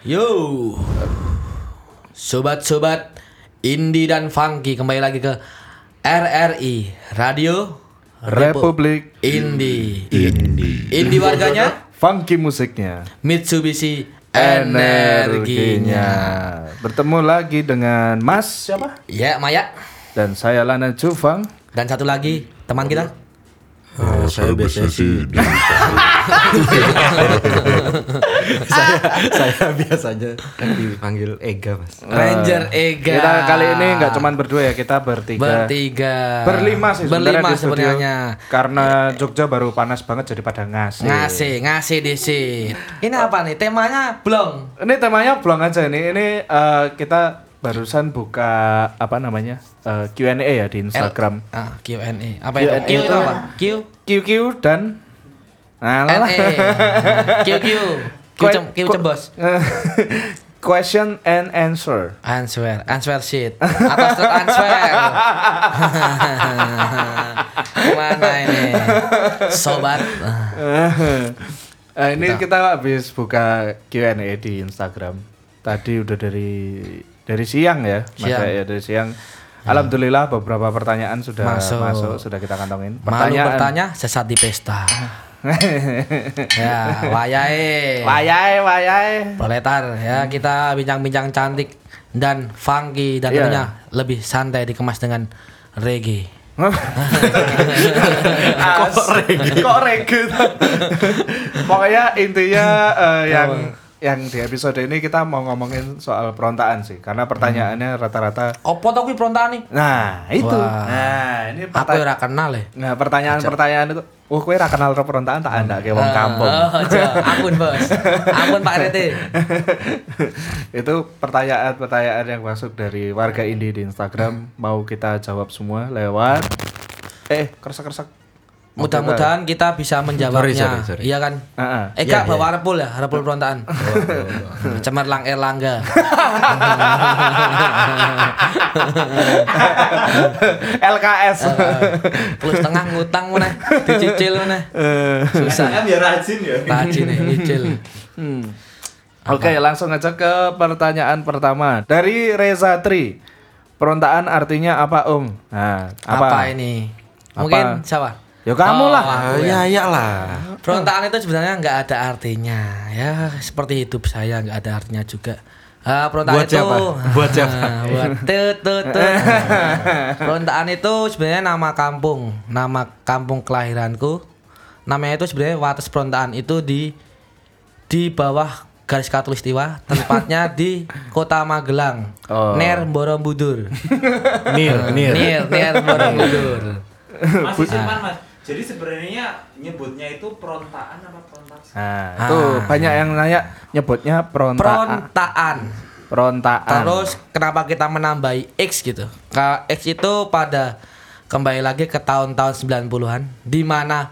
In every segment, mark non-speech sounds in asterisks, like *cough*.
Yo, sobat-sobat indie dan funky kembali lagi ke RRI Radio Republik Indie. Indie. Indie warganya Funky musiknya. Mitsubishi Energinya. Bertemu lagi dengan Mas siapa? Ya, Maya. Dan saya Lana Jufang. Dan satu lagi teman kita. Eh, saya biasanya sih saya *laughs* saya biasanya dipanggil Ega mas Ranger Ega. Kita kali ini nggak cuman berdua ya, kita bertiga. bertiga. Berlima sih sebenarnya Berlima di sebenarnya. Karena Jogja baru panas banget jadi pada ngasih. Ngasih, ngasih disit. Ini apa nih? Temanya blong. Ini temanya belum aja nih. Ini eh, kita barusan buka apa namanya? Eh, Q&A ya di Instagram. Ah, Q&A. Apa itu? Q&A Q itu itu- apa? Q QQ dan Nah, lah. E. Q cembos. *laughs* Question and answer. Answer, answer sheet. Atas answer. *laughs* Mana ini? Sobat. Eh, ini kita habis buka Q&A di Instagram. Tadi udah dari dari siang ya, Mas Siang. ya dari siang. Alhamdulillah beberapa pertanyaan sudah Masuk. masuk, sudah kita kantongin. Malu bertanya sesat di pesta. *laughs* ya, wayahe. Wayai, wayai. Proletar ya kita bincang-bincang cantik dan funky dan Iya. tentunya lebih santai dikemas dengan reggae. *laughs* Kok reggae? Kok reggae? *laughs* Pokoknya intinya eh, yang yang di episode ini kita mau ngomongin soal perontaan sih, karena pertanyaannya rata-rata. Opo to kuwi prontaan nih? Nah itu. Wah. Nah ini Aku pertanyaan. ora kenal ya. Nah pertanyaan-pertanyaan itu, oh kue ra kenal ro perontaan tak anda kayak wong kampung. Oh. Ampun, Bos. Ampun Pak RT. *laughs* itu pertanyaan-pertanyaan yang masuk dari warga indie di Instagram mau kita jawab semua lewat eh kresek-kresek Mudah-mudahan kita bisa menjawabnya. Sorry, sorry, sorry. Iya kan? Heeh. Eh Iya, Kak, bawa Repul ya, Repul perontaan. Cemerlang Erlangga. LKS Plus tengah ngutang mana? Dicicil mana? Susah. biar rajin ya Rajin nih, nyicil. Hmm. Oke langsung aja ke pertanyaan pertama dari Reza Tri perontaan artinya apa Om nah Apa, apa, ini? Apa? Mungkin siapa? Ya kamu Oh, lah. ya. ya ya lah Perontaan itu sebenarnya nggak ada artinya. Ya, seperti hidup saya nggak ada artinya juga. Ah, perontaan Buat itu siapa? *laughs* Buat siapa? Ah, buat tut tut tut. *laughs* Perontaan itu sebenarnya nama kampung, nama kampung kelahiranku. Namanya itu sebenarnya Wates Perontaan itu di di bawah garis katulistiwa, tempatnya *laughs* di Kota Magelang. Oh. Ner Borobudur. nir nir Ner Ner Borobudur. Mas Simpan mas. Jadi sebenarnya nyebutnya itu perontaan apa perontasi? Nah, itu Ah. banyak yang nanya nyebutnya perontaan. Perontaan. Perontaan. Terus kenapa kita menambahi X gitu? Ka- X itu pada kembali lagi ke tahun-tahun 90-an di mana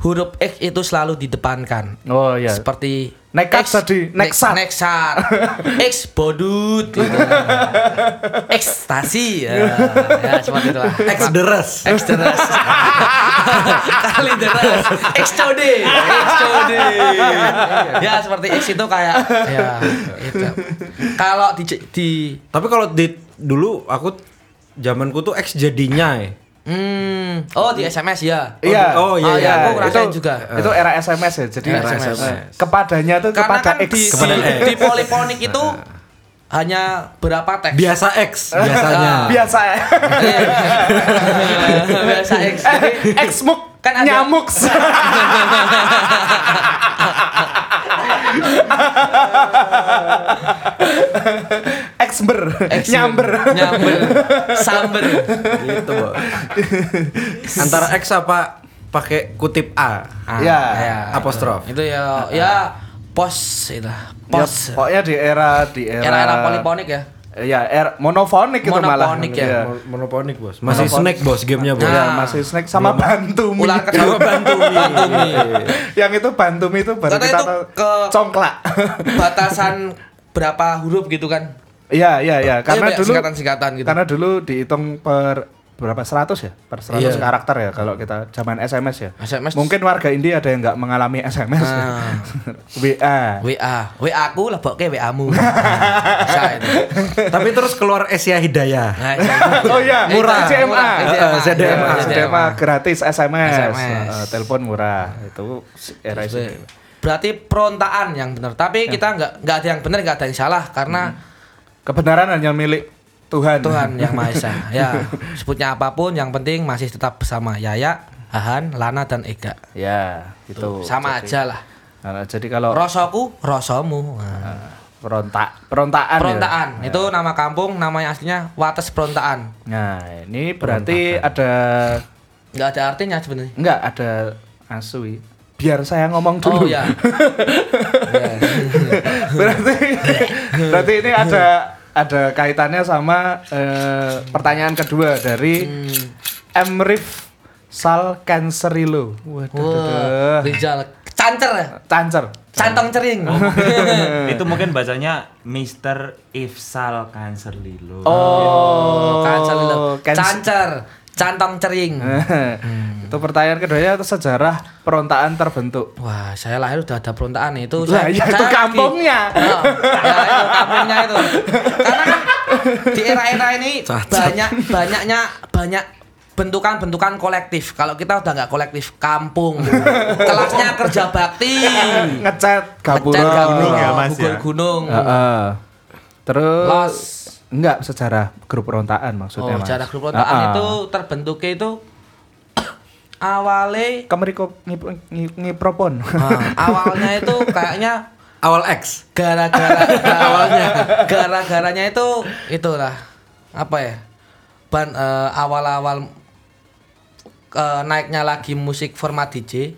huruf X itu selalu didepankan. Oh iya. Seperti Nekat X- tadi, ne- neksat. Neksat. X bodut gitu. Ekstasi ya. ya seperti itulah. X deres X deras. *laughs* Kali deras. X code. X code. ya seperti X itu kayak ya itu. Kalau di di tapi kalau di dulu aku zamanku tuh X jadinya ya hmm, oh di SMS ya. Iya. Oh, iya, iya. Aku ngerasain juga. Itu era SMS ya. Jadi Era SMS. SMS. Kepadanya tuh Karena kepada kan X. di, Kepada di, X. di poliponik itu hanya berapa teks? biasa X *laughs* biasanya Biasa ya. Biasa X. Jadi X muk Kan ada- nyamuk. *laughs* *laughs* Xber, X nyamber. Nyamber. *laughs* Samber. gitu Bo. antara X apa pakai kutip A Ah, Ya. apostrof Itu ya ya pos itu. Ya, Pos. pokoknya di era di era Era-era poliponik ya. Ya, era monofonik itu malah. Monofonik ya. Iya. Mo- monoponik bos masih snack bos gamenya bos Ya, Nah. masih snack sama bantu mie. Ular kedua *laughs* Bantumi. Bantumi. Yang itu bantu mie itu baru Karena kita itu tahu ke- congklak. Batasan berapa huruf gitu kan? Iya, iya, iya. Karena Iya, dulu singkatan-singkatan gitu. Karena dulu dihitung per berapa 100 ya? Per 100 Iya. karakter ya kalau kita zaman SMS ya. SMS. Mungkin warga India ada yang nggak mengalami SMS. Ah. *laughs* WA. WA, WA aku lebokke WA-mu. *laughs* Bisa itu. Tapi terus keluar Asia Hidayah. Nah. Oh iya, murah. CMA. CMA, ZDMA. CDMA gratis SMS, SMS. Eh, telepon murah. Itu era itu. Berarti perontaan yang benar. Tapi Ya. kita nggak nggak ada yang benar, nggak ada yang salah karena Kebenaran hanya milik Tuhan. Tuhan yang Maha Esa. *laughs* Ya, sebutnya apa pun yang penting masih tetap bersama Yaya, Ahan, Lana dan Ega. Ya, itu. Sama Jadi- aja lah. Nah, jadi kalau Rosoku, rosomu. Nah. perontak, perontaan. ya? Perontaan. Itu nama kampung, namanya aslinya Wates Perontaan. Nah, ini berarti ada Nggak ada artinya sebenarnya. enggak ada asui. Biar saya ngomong dulu. Oh ya. *laughs* berarti berarti ini ada ada kaitannya sama eh, pertanyaan kedua dari Emrif Sal Cancerilo. Waduh. Rizal cancer ya. Cancer. Cantong cering. *laughs* itu mungkin bacanya Mr. Ifsal Cancer Lilo. Oh, Cancer lilo. cancer. Cantong cering. *laughs* Itu pertanyaan keduanya itu sejarah perontaan terbentuk. Wah, saya lahir udah ada perontaan itu. Lah, Saya, ya itu saya lagi- kampungnya. Oh, ya itu kampungnya itu. Karena kan di era-era ini Cacat. banyak banyaknya banyak bentukan-bentukan kolektif. Kalau kita udah nggak kolektif, kampung. Kelasnya kerja bakti. Ngecat gapura. Ngecat gapura, Gunung ya, Mas, ya? gunung. Heeh. Terus Los. Enggak sejarah grup perontaan maksudnya Oh, Mas. cara grup perontaan Heeh. itu terbentuknya itu *coughs* awalnya Kemeriko ngip- ngip- ngipropon. ah, *laughs* awalnya itu kayaknya Awal X. gara-gara *laughs* awalnya gara-garanya itu itulah apa ya ban eh, awal-awal eh, naiknya lagi musik format DJ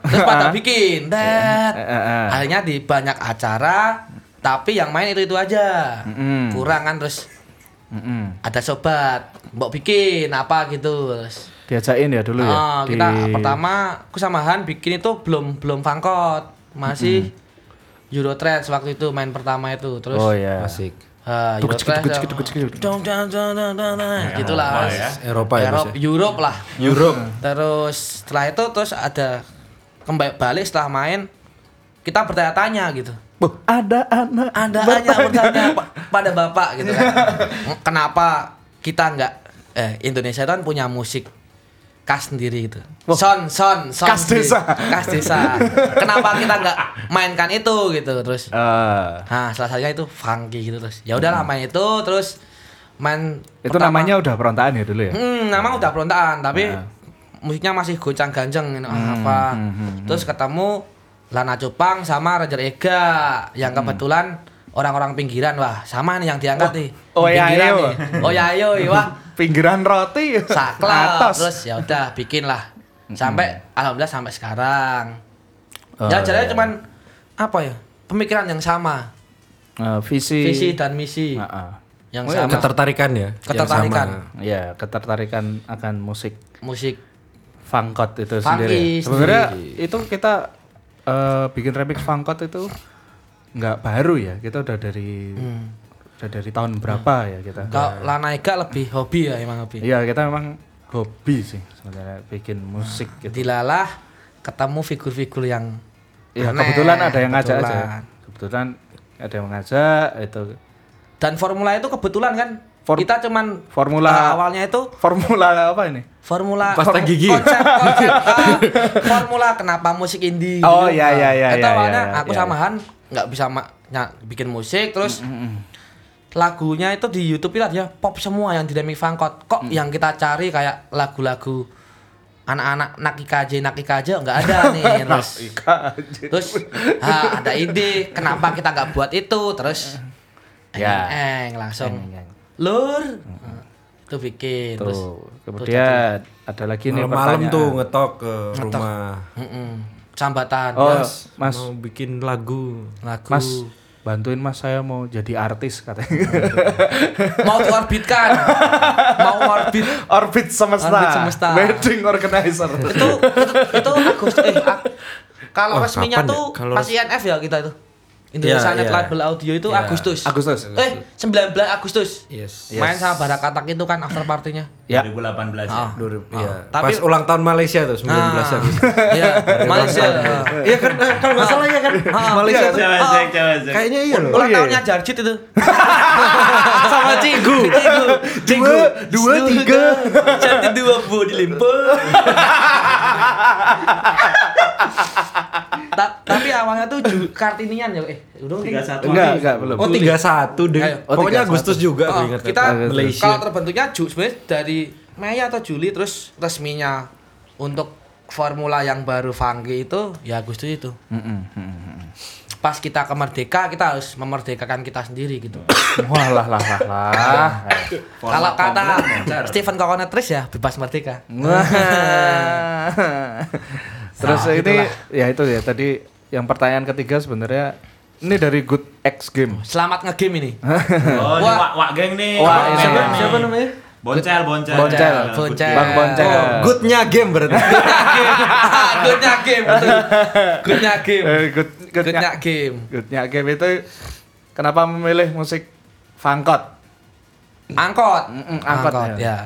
terus pada *laughs* bikin eh, eh. akhirnya di banyak acara tapi yang main itu itu aja Mm-mm. kurang kan terus Mm-mm. ada sobat mau bikin apa gitu terus Diajakin ya dulu ya. Ah, di- kita pertama aku sama Han bikin itu belum belum fangkot masih Eurotrance waktu itu main pertama itu terus Oh ya. Asik. ah, dong dong dong gitulah Eropa ya, Mas, Eropa ya? Europe lah Europe. terus setelah itu terus ada kembali balik setelah main kita bertanya-tanya gitu Buh, ada anak. ada bertanya. pa- pada bapak gitu kan. Kenapa kita nggak eh Indonesia itu kan punya musik khas sendiri gitu. Son son son Khas desa. khas desa. Kenapa kita nggak mainkan itu gitu terus. Eh, nah salah satunya itu funky gitu terus. Ya udahlah main itu terus main itu pertama- namanya udah perontaan ya dulu ya. Hmm, nama udah perontaan, tapi Nah. musiknya masih goncang ganjeng ini Hmm, apa. Terus ketemu Lana Cupang sama Ranger Ega yang kebetulan orang-orang pinggiran wah sama nih yang diangkat nih. Hmm. oh, ya, pinggiran ayo. nih. Oh ya ayo wah *laughs* Pinggiran roti. saklek Atas. terus ya udah bikin lah. Sampai alhamdulillah sampai sekarang. Oh, ya iya. cuman apa ya? Pemikiran yang sama, Eh, visi. visi dan misi Heeh. yang Oh, ya, sama. Ketertarikan ya. yang Ketertarikan. sama. Ya, ketertarikan akan musik Musik Funkot itu Funky sendiri. Sebenarnya sendiri. itu kita eh, bikin remix Funkot itu nggak baru ya. Kita udah dari udah dari tahun berapa ya kita. kalau Lana Ega lebih hobi ya emang hobi. Iya, kita memang hobi sih sebenarnya bikin musik gitu. dilalah ketemu figur-figur yang Ya, aneh, kebetulan ada yang ngajak aja. Kebetulan ada yang ngajak itu dan formula itu kebetulan kan For- kita cuman formula- uh, awalnya itu formula apa ini? formula Pasta gigi. konsep konsep uh, *laughs* formula kenapa musik indie Oh, gitu. iya, iya, iya, itu iya, awalnya iya, aku iya, sama Han nggak bisa ma- nya- bikin musik terus lagunya itu di YouTube itu dia pop semua yang di Demi Fangkot kok Mm. yang kita cari kayak lagu-lagu anak-anak nakikaje nakikaje nggak ada *laughs* nih terus terus ah, ada ide kenapa kita nggak buat itu terus Ya. eng, eng langsung Eng, eng. Lur itu bikin terus Tuh, kemudian ada lagi nih Malam-malam pertanyaan. tuh ngetok ke rumah. mm-mm, sambatan Oh, Mas, Mas, Mau bikin lagu. lagu Mas, bantuin Mas saya mau jadi artis katanya. *laughs* mau diorbitkan mau orbit Orbit semesta. Orbit semesta. Wedding organizer. itu itu, itu Agustus eh kalau Wah, resminya ya? tuh Kalau pas INF ya kita itu Indonesia Iya, Net iya. Label Audio itu Iya. Agustus. Agustus. Eh, 19 Agustus. Yes. Main sama Barakatak itu kan after partinya. Ya. 2018 ya. Ah. Dua ribu- iya. Tapi- Pas ulang tahun Malaysia tuh 19 Ah. Agustus. *laughs* Iya, Malaysia. Iya kan kalau nggak salah ya kan *laughs* Malaysia Iya, tuh kayaknya iya loh. Ulang iya, tahunnya iya. Jarjit itu. *laughs* sama Cigu. Cigu. dua, tiga. Jarjit dua bu di Limpo. Ta- tapi awalnya tuh ju- Kartinian ya, eh, udah 31 Enggak, enggak, belum. Oh 31 deh. Oh, Pokoknya 31. Agustus juga Oh, aku ingat. kita Malaysia. kalau terbentuknya Ju sebenarnya dari Mei atau Juli terus resminya untuk formula yang baru Funky itu ya Agustus itu. Pas kita ke Merdeka kita harus memerdekakan kita sendiri gitu. *coughs* Wah lah lah lah lah. *coughs* Kalau kata Stephen Kokonetris ya bebas merdeka. *laughs* Terus Nah, ini itulah. ya itu ya tadi yang pertanyaan ketiga sebenarnya ini dari Good X Game. Selamat ngegame ini. *laughs* Oh, ini Wah. wak, wak geng nih. Wak ini. geng Siapa- nih. siapa namanya? Boncel, boncel. Boncel. Boncel. Bang Boncel. Oh, goodnya game berarti. *laughs* Goodnya game betul. Goodnya game. Eh, good good Goodnya game. Goodnya Game itu kenapa memilih musik fangkot? Angkot. Angkot, angkot ya. ya.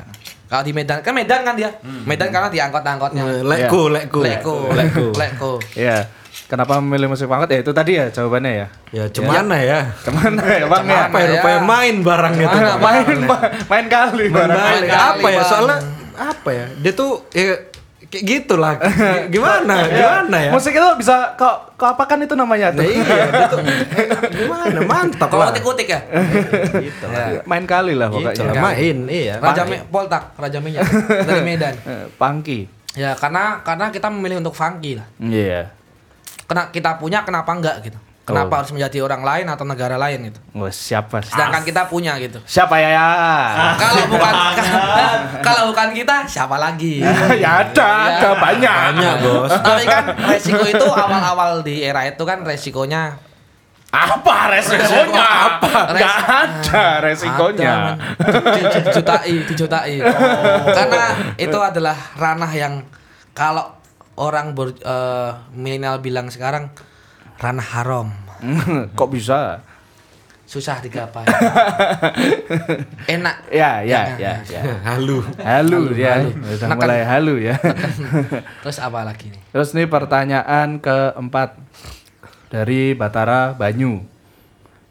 Kalau di Medan kan Medan kan dia. Medan karena diangkot-angkotnya. Lekku, lekku. Leko, lekku. Leko. *laughs* Ya. Kenapa memilih musik fangkot? Ya itu tadi ya jawabannya ya. Ya cemana ya? Cuman ya Bang ya. Apa ya ya? rupanya main barangnya tuh. Mana, main main kali Main barang. kali, Apa ya? Bang. Soalnya apa ya? Dia tuh ya kayak gitu lah. *laughs* Gimana? Gimana ya? Musik itu bisa kok kok apa kan itu namanya Nah, tuh? iya, dia tuh *laughs* gimana? Mantap Kalau lah. kutik-kutik ya. *laughs* Gitu Ya. Main kali lah Gitu pokoknya. lah, main, iya. Raja Me Poltak, Raja Minyak dari Medan. Punky. Ya karena karena kita memilih untuk funky lah. Iya. Kena kita punya kenapa enggak gitu? Kenapa Oh. harus menjadi orang lain atau negara lain gitu? Wah, siapa? Sedangkan kita punya gitu. Siapa ya ya? Kalau bukan *laughs* kalau bukan kita siapa lagi? *laughs* ya ada, ada banyak. Banyak, Bos. *laughs* Tapi kan resiko itu awal-awal di era itu kan resikonya Apa resikonya? Apa? Res- Gak ada resikonya. Men. Di- dijutai, dijutai. Karena itu adalah ranah yang kalau orang ber, eh, milenial bilang sekarang ranah haram, *laughs* Kok bisa? susah digapai. *laughs* Enak. Ya, ya, ya, ya. *laughs* Halu. Halu ya. halu. Udah Neken. mulai halu ya. Terus apa lagi nih? Terus nih pertanyaan keempat dari Batara Banyu.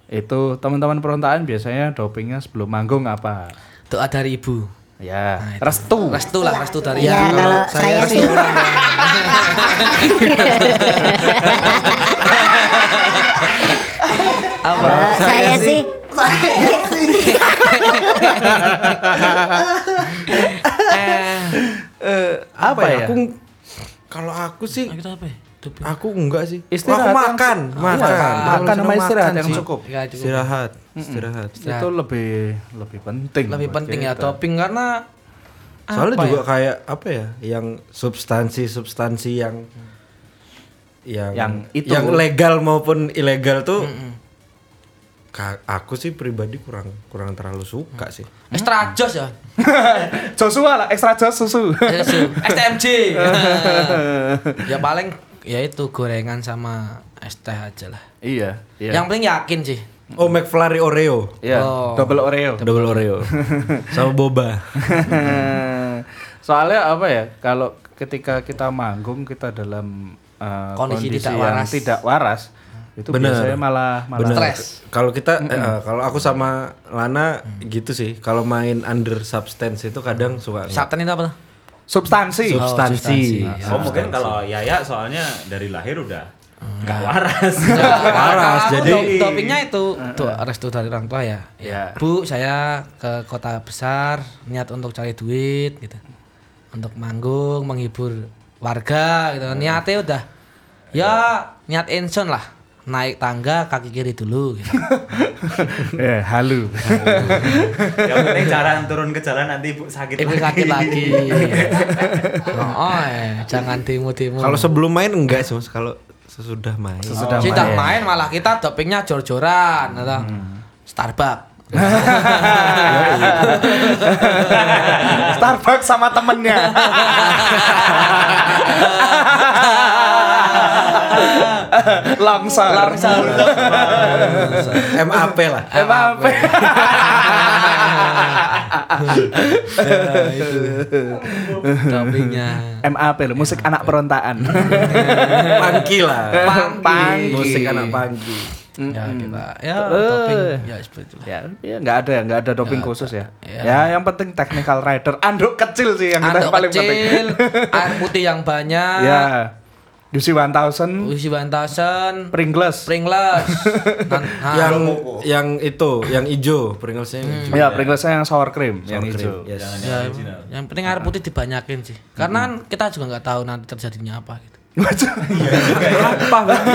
Itu teman-teman perontaan biasanya dopingnya sebelum manggung apa? Doa dari ibu. Ya, Nah, itu. restu. Restu lah, restu dari Ya, ibu. kalau *laughs* saya sih Apa? kalau saya sih *laughs* Eh, apa, Apa ya? ya? Aku kalau aku sih Nah, kita apa ya? Doping. aku enggak sih. Istirahat aku yang- makan, Iya, makan. makan sama istirahat makan yang sih. cukup. Ya, cukup. Istirahat, istirahat. Itu lebih lebih penting. Lebih penting ya kita. doping karena Soalnya apa juga ya? kayak apa ya, yang substansi-substansi yang yang Yang itu. yang legal maupun ilegal tuh ka- aku sih pribadi kurang kurang terlalu suka sih. extra jos ya. *laughs* Joshua lah, ekstra jos susu. STMJ. *laughs* ya paling ya itu gorengan sama es teh aja lah. iya, iya. Yang penting yakin sih. Oh, McFlurry Oreo. Iya, Oh. double Oreo. Double Oreo. *laughs* Sama boba. *laughs* Soalnya apa ya? Kalau ketika kita manggung kita dalam uh, Kondisi kondisi, tidak yang waras. tidak waras, itu Bener. biasanya malah malah Bener. Stres. Kalau kita eh, eh, kalau aku sama Lana gitu sih. Kalau main under substance itu kadang suka Sabten itu apa tuh? substansi. Oh, substansi. substansi. Oh mungkin kalau Yaya soalnya dari lahir udah nggak waras. Waras, Aku jadi- dopingnya itu tuh restu dari orang tua ya. Iya. Bu, saya ke kota besar niat untuk cari duit gitu. Untuk manggung, menghibur warga gitu. Niatnya udah ya niat insun lah. Naik tangga kaki kiri dulu gitu. ya, *laughs* halu. *laughs* Yang penting jarang turun ke jalan nanti ibu sakit Ibu lagi. sakit lagi. *laughs* Oh, oh, eh, jangan demo-demo. Kalau sebelum main enggak sih Mas. Kalau sesudah main. Sesudah Sudah main. main malah kita dopingnya jor-joran atau Starbucks. Starbucks sama temennya. *laughs* Longsor. Longsor. MAP lah. MAP. Nah, *laughs* itu. Topiknya. MAP loh, musik anak perontaan. *laughs* Pangki lah. Pangki. Musik anak pangki. Ya kita ya Eh. topik ya seperti itu. ya, ya nggak ada ya, nggak ada doping khusus ya. Ya. Ya, yang penting technical rider, anduk kecil sih yang kita Andok paling penting. kecil, air putih yang banyak, Ya, UC 1000, usi bantasan, Pringles. Pringles, *laughs* Nan- nah, yang yang itu, yang hijau, Pringlesnya yang hijau. Ya, Pringlesnya yang sour cream, yang Sour hijau. cream, Yes. ya, yang penting air putih dibanyakin sih, karena kan kita juga nggak tahu nanti terjadinya apa gitu. Apa Bang?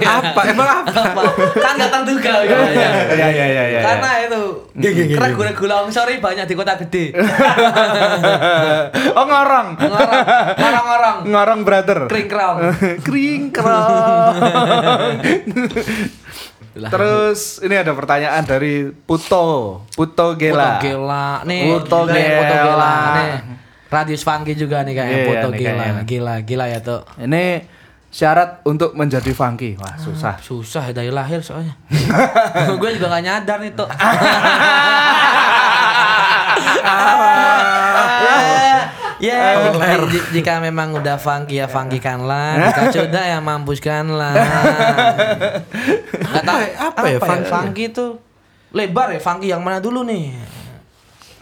apa emang apa kan nggak tahu juga ya. Ya, ya, ya, ya. Karena itu regu-regu longsor ini banyak di kota gede. *laughs* oh ngorong. Ngorong, ngorong-ngorong, Ngorong brother. kring krong. *laughs* Kring krong. Terus ini ada pertanyaan dari Puto, Puto Gela. Foto gela nih. Nih, Foto gela. gela nih. Radius funky juga nih kayaknya Iya, foto nih gila. kayaknya. Gila, gila ya tuh. Ini syarat untuk menjadi funky. Wah, susah. Susah ya dari lahir soalnya. *laughs* gue juga gak nyadar nih tuh. *laughs* ya, ya j- jika memang udah funky ya funkykanlah, jika *laughs* sudah ya mampuskanlah. Gak tahu apa ya funky? funky itu lebar ya funky yang mana dulu nih?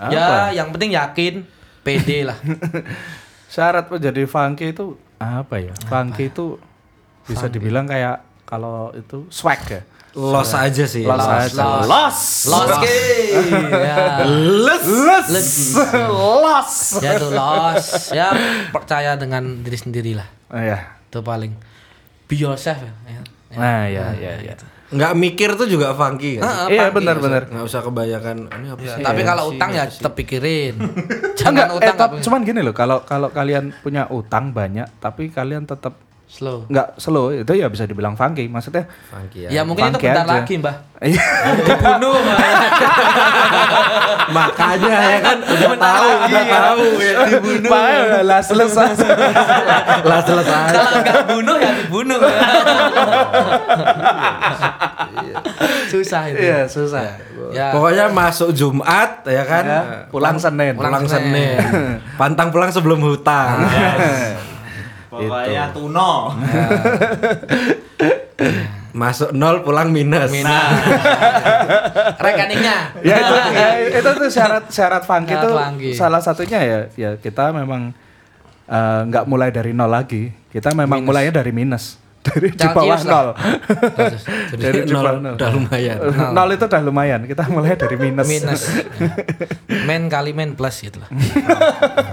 Ya, yang penting yakin, pede lah. *laughs* Syarat menjadi funky itu apa ya? Funky itu bisa dibilang kayak kalau itu swag ya. los aja sih Los Los, aja. los. Los. Los ke. Ya. Los. Los. Los. Ya tuh los. Ya percaya dengan diri sendiri lah. Oh, ya. Itu paling be yourself ya. ya. Nah, ya, ya, ya. Nggak mikir tuh juga funky kan? Ah, Iya, funky. benar benar. nggak usah kebanyakan ini apa Ya, sih tapi kalau utang ya tetap pikirin. *laughs* Enggak, Jangan eh, utang tapi nggak cuman gini loh, kalau kalau kalian punya utang banyak tapi kalian tetap slow. nggak slow itu ya bisa dibilang funky. Maksudnya funky Ya ya, mungkin itu funky bentar aja. lagi, Mbah. iya. Dibunuh. Mbah. *laughs* makanya ya kan *laughs* udah tahu udah tahu ya dibunuh Makanya lah selesai. lah selesai Kalau nggak bunuh ya dibunuh. Susah itu. Iya, susah. Ya. pokoknya masuk Jumat ya kan Ya, pulang Senin. pulang Pulang Senin *laughs* pantang pulang sebelum hutang Pokoknya tuno. masuk nol pulang minus Minus. Rekeningnya. ya itu ya, itu tuh syarat syarat funky tuh funky. salah satunya ya ya kita memang eh, nggak mulai dari nol lagi kita memang mulainya dari minus dari di Celsius bawah lah. nol jadi Dari di nol bawah nol. udah lumayan nol itu udah lumayan kita mulai dari minus Minus. *laughs* Men kali men plus gitu lah.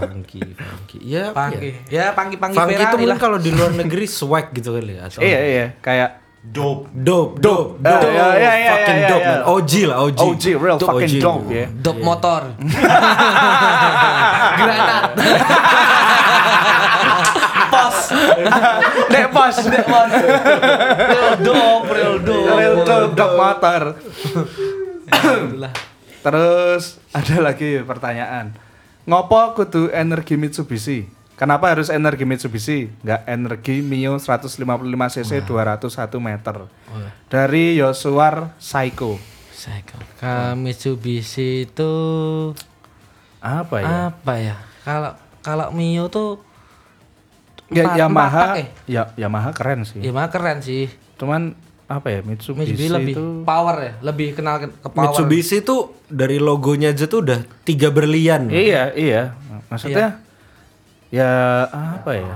funky funky ya Pangki. ya Ya pangki-pangki funky itu mungkin kalau di luar *laughs* negeri swag gitu kali ya atau iya iya kayak Dope. dope dope Ah, dope ya, ya, ya, fucking ya, ya, dope ya. man OG lah OG OG real fucking OG. dope ya Dop motor. *laughs* Granat. Pos. nek pos Real dop, real dop. real dop motor Alhamdulillah. terus ada lagi pertanyaan ngopo kudu energi Mitsubishi Kenapa harus energi Mitsubishi? Nggak energi Mio 155 cc 201 meter. Dari Yosuar Saiko. Ke Mitsubishi itu Apa ya? apa ya? Kalau kalau Mio tuh ya empat- Yamaha. empat eh? Ya Yamaha keren sih. Yamaha keren sih. Cuman apa ya Mitsubishi, Mitsubishi lebih itu power ya, lebih kenal ke ke power. Mitsubishi tuh dari logonya aja tuh udah tiga berlian Iya, iya. Maksudnya ya apa ya?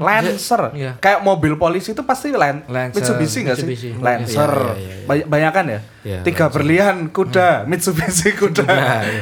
Lancer. Iya. Kayak mobil polisi itu pasti Lan Lancer, Mitsubishi nggak sih? Mitsubishi. Lancer. Iya, iya, iya. Banyak banyakan ya? Iya, Tiga berlian kuda, Mitsubishi kuda.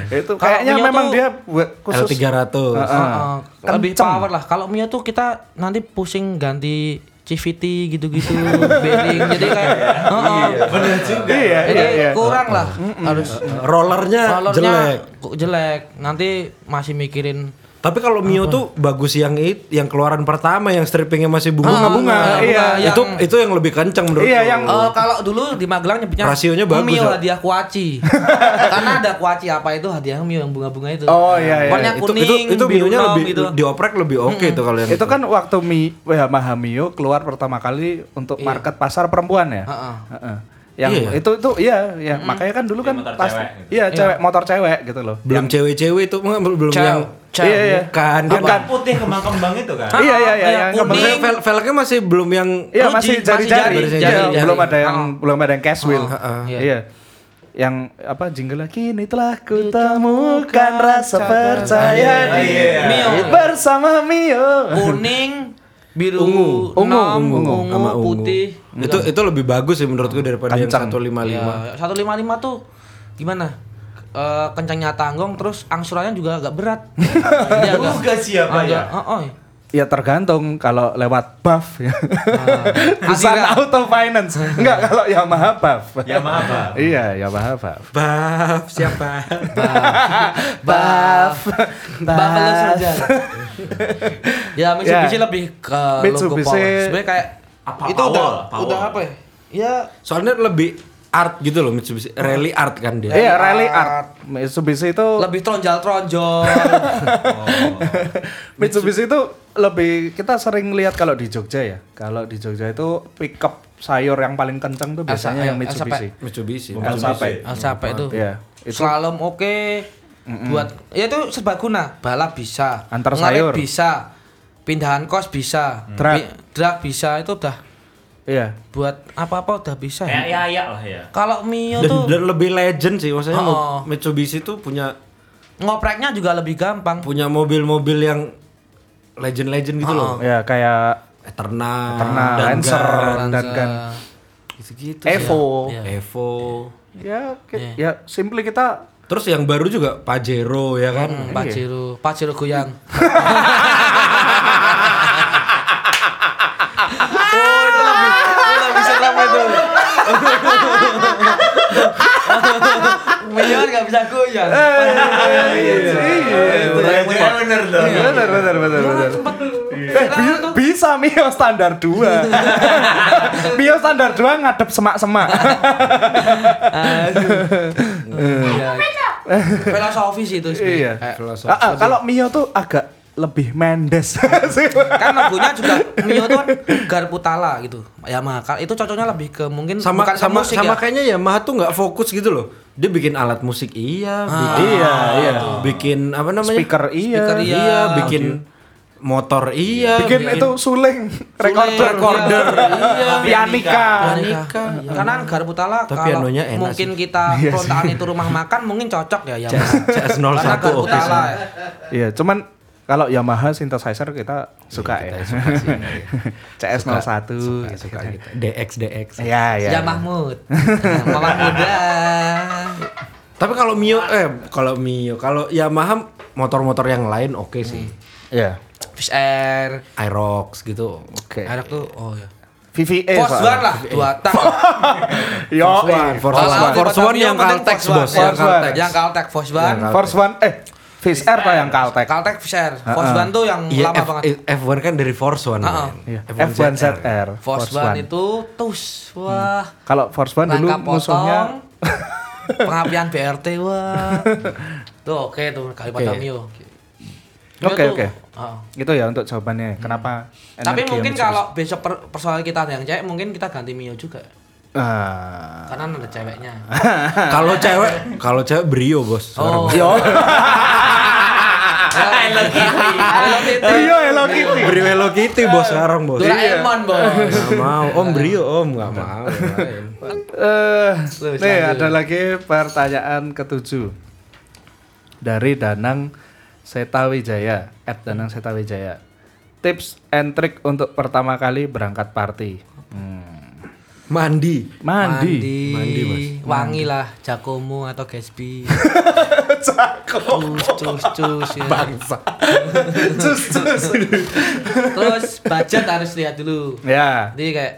itu Kalau kayaknya Mio memang dia buat khusus L300 Heeh. Heeh, lebih power lah. Kalau Mio tuh kita nanti pusing ganti CVT gitu-gitu, *laughs* bearing. Jadi kayak heeh. Bener juga. Iya, Jadi iya, iya. kurang lah harus rollernya rollernya jelek jelek. Nanti masih mikirin Tapi kalau Mio tuh bagus yang it, yang keluaran pertama yang strippingnya masih bunga-bunga. bunga, iya. yang- Itu itu yang lebih kenceng menurut Iya, gua. yang- Eh, kalau dulu di Magelang nyebutnya Rasionya bagus, Mio ya? hadiah kuaci. *laughs* Karena ada kuaci apa itu hadiah Mio yang bunga-bunga itu. Oh, iya, iya. Warnanya itu kuning, itu itu biru Mio-nya lebih gitu. dioprek lebih oke tuh kalau yang itu kan waktu Mi Yamaha Mio keluar pertama kali untuk Iya. market pasar perempuan ya. Heeh. Heeh. Yang Iya. itu itu iya, ya makanya kan dulu kan motor pas cewek gitu. iya cewek motor cewek gitu loh. belum cewek-cewek itu belum belum Cewek. yang Cewek. Iya, iya. bukan Bukan. bukan. putih kembang-kembang itu kan. Iya iya iya Iya, yang kuning. vel velgnya masih belum yang Iya Ruji, masih jari-jari. Iya, jari, belum ada yang Oh. belum ada yang cash wheel. Oh, heeh. Iya. Iya. Yang apa jingle lagi ini telah ku temukan rasa percaya diri iya. Bersama Mio. kuning, biru, Ungu. Ungu, nom, ungu. ungu, sama ungu. putih. Itu itu lebih bagus sih menurutku daripada yang Kencang. 155. Ya, 155 tuh gimana? Eh kencangnya tanggong terus angsurannya juga agak berat. Jadi *laughs* agak Juga siapa agak- ya? Oh, oh. Ya tergantung kalau lewat buff ya. Ah. *laughs* Auto finance. Enggak *laughs* kalau Yamaha buff. Yamaha buff. Iya, Yamaha buff. Baf, siapa? *laughs* Buff. Buffalo Soldier. ya Mitsubishi Ya. lebih ke Mitsubishi- logo power. Sebenarnya kayak Apa, itu power udah power. udah apa ya? Ya Soalnya lebih art gitu loh Mitsubishi, rally art kan dia. Iya, Art. rally art. Mitsubishi itu lebih tronjol-tronjol. *laughs* Mitsubishi itu lebih kita sering lihat kalau di Jogja ya. Kalau di Jogja itu pickup sayur yang paling kencang tuh biasanya yang Mitsubishi. Mitsubishi. El Sape. Ah, siapa itu? Iya, itu Slalom oke. Buat ya itu serbaguna. Balap bisa. Antar sayur. bisa. Pindahan kos bisa. Drag bisa itu udah iya. buat apa-apa udah bisa Kayak ya. Yaya lah ya. Kalau Mio Dan, tuh dan lebih legend sih maksudnya Oh. Mitsubishi tuh punya ngopreknya juga lebih gampang. punya mobil-mobil yang legend-legend gitu loh. Ya kayak Eterna, Eterna, dan Lancer, dan Gan. gitu-gitu. Evo. Iya. Evo. Ya, ki- ya simply kita Terus yang baru juga Pajero ya kan. Hmm, Pajero, Pajero goyang. *laughs* oh, itu lebih, itu bisa goyang. Iya bener loh. benar benar benar benar. Eh, bi- bisa Mio standar 2. *laughs* Mio standar 2 ngadep semak-semak. Iya. Filosofi sih itu iya. Ah, ah, kalau Mio tuh agak lebih mendes *laughs* sih. kan lagunya juga Mio tuh kan Garputala gitu Yamaha kan itu cocoknya lebih ke mungkin Sama bukan sama musik sama ya. kayaknya Yamaha tuh nggak fokus gitu loh. Dia bikin alat musik iya, bikin Iya, iya. bikin apa namanya? Speaker iya. Speaker iya. iya, bikin motor iya, Bikin itu suling, recorder, recorder, iya, pianika. Pianika. Karena kan Garputala Tapi kalau enak mungkin sih. kita *laughs* perontaan itu rumah makan mungkin cocok ya Yamaha. CS 01 Karena Garputala ya. Iya, cuman kalau Yamaha synthesizer kita suka ya. CS *laughs* 01 suka gitu. DX DX. Iya, iya. Ya Mahmud. *laughs* Mama muda. Tapi kalau Mio eh kalau Mio, kalau Yamaha motor-motor yang lain oke sih. Iya. Fish Air. Aerox gitu. Oke. Air tuh oh ya. VVA Force One lah, dua tak. *laughs* Yo, One, Force One. Force One yang Caltex. Bos. Yang. Caltex. Yang Caltex Force One. Force One eh Fish Air tuh yang Caltech. Caltex Fish Air. Force One tuh yang Iya, lama F, banget. F1 kan dari Force One. Kan. Iya. F1 F1 ZR. Force One itu tus. Wah. Kalau Force One dulu Rangka musuhnya potong. *laughs* Pengapian BRT wah. Tuh oke tuh kali pada Oke. Mio. Oke, tuh- oke. Ah. itu ya untuk jawabannya. Kenapa? Tapi mungkin kalau besok per- persoalan kita yang cewek, mungkin kita ganti Mio juga. Ah. Karena ada ceweknya. *laughs* Kalau cewek, kalau cewek Brio, Bos. Oh. Yo. *laughs* *laughs* Hello Kitty. Hello Kitty. Iya, Hello Kitty. Brio Hello Kitty, Bos sekarang, Bos. Doraemon, Bos. Nggak mau. Om Brio, Om nggak mau. Eh, nih ada lagi pertanyaan ketujuh dari Danang Setawijaya, at Danang Setawijaya. Tips and trick untuk pertama kali berangkat party. Hmm. Mandi. Mandi. Mandi, Mas. Wangi lah Jakomo atau Gatsby. *laughs* Cus cus cus ya. Bangsa. *laughs* Cus, cus. Terus budget harus lihat dulu. ya. Jadi kayak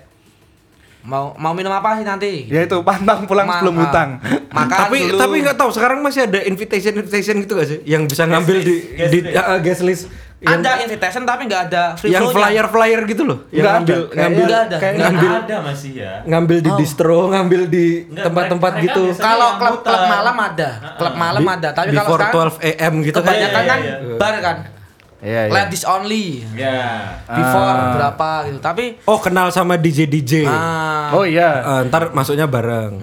mau mau minum apa sih nanti? Ya itu pantang pulang Ma- sebelum ah, hutang. Makan tapi dulu. tapi nggak tahu sekarang masih ada invitation invitation gitu gak sih yang bisa ngambil list, di guest di list. uh, guest list yang, ada invitation tapi nggak ada free yang flyer flyer gitu loh yang Nggak ngambil ada. Ngambil Nggak ada. kayak ngambil ada masih ya. ngambil di Oh. distro ngambil di tempat-tempat gitu Kalau klub klub malam ada, klub malam Di- ada. Tapi kalau before sekarang 12 am gitu kan kebanyakan Iya, kan iya, iya. bar kan. Iya, iya. Ladies only. Ya. Before Ah. berapa gitu. Tapi oh kenal sama DJ DJ ah, Oh iya. Eh, ntar masuknya bareng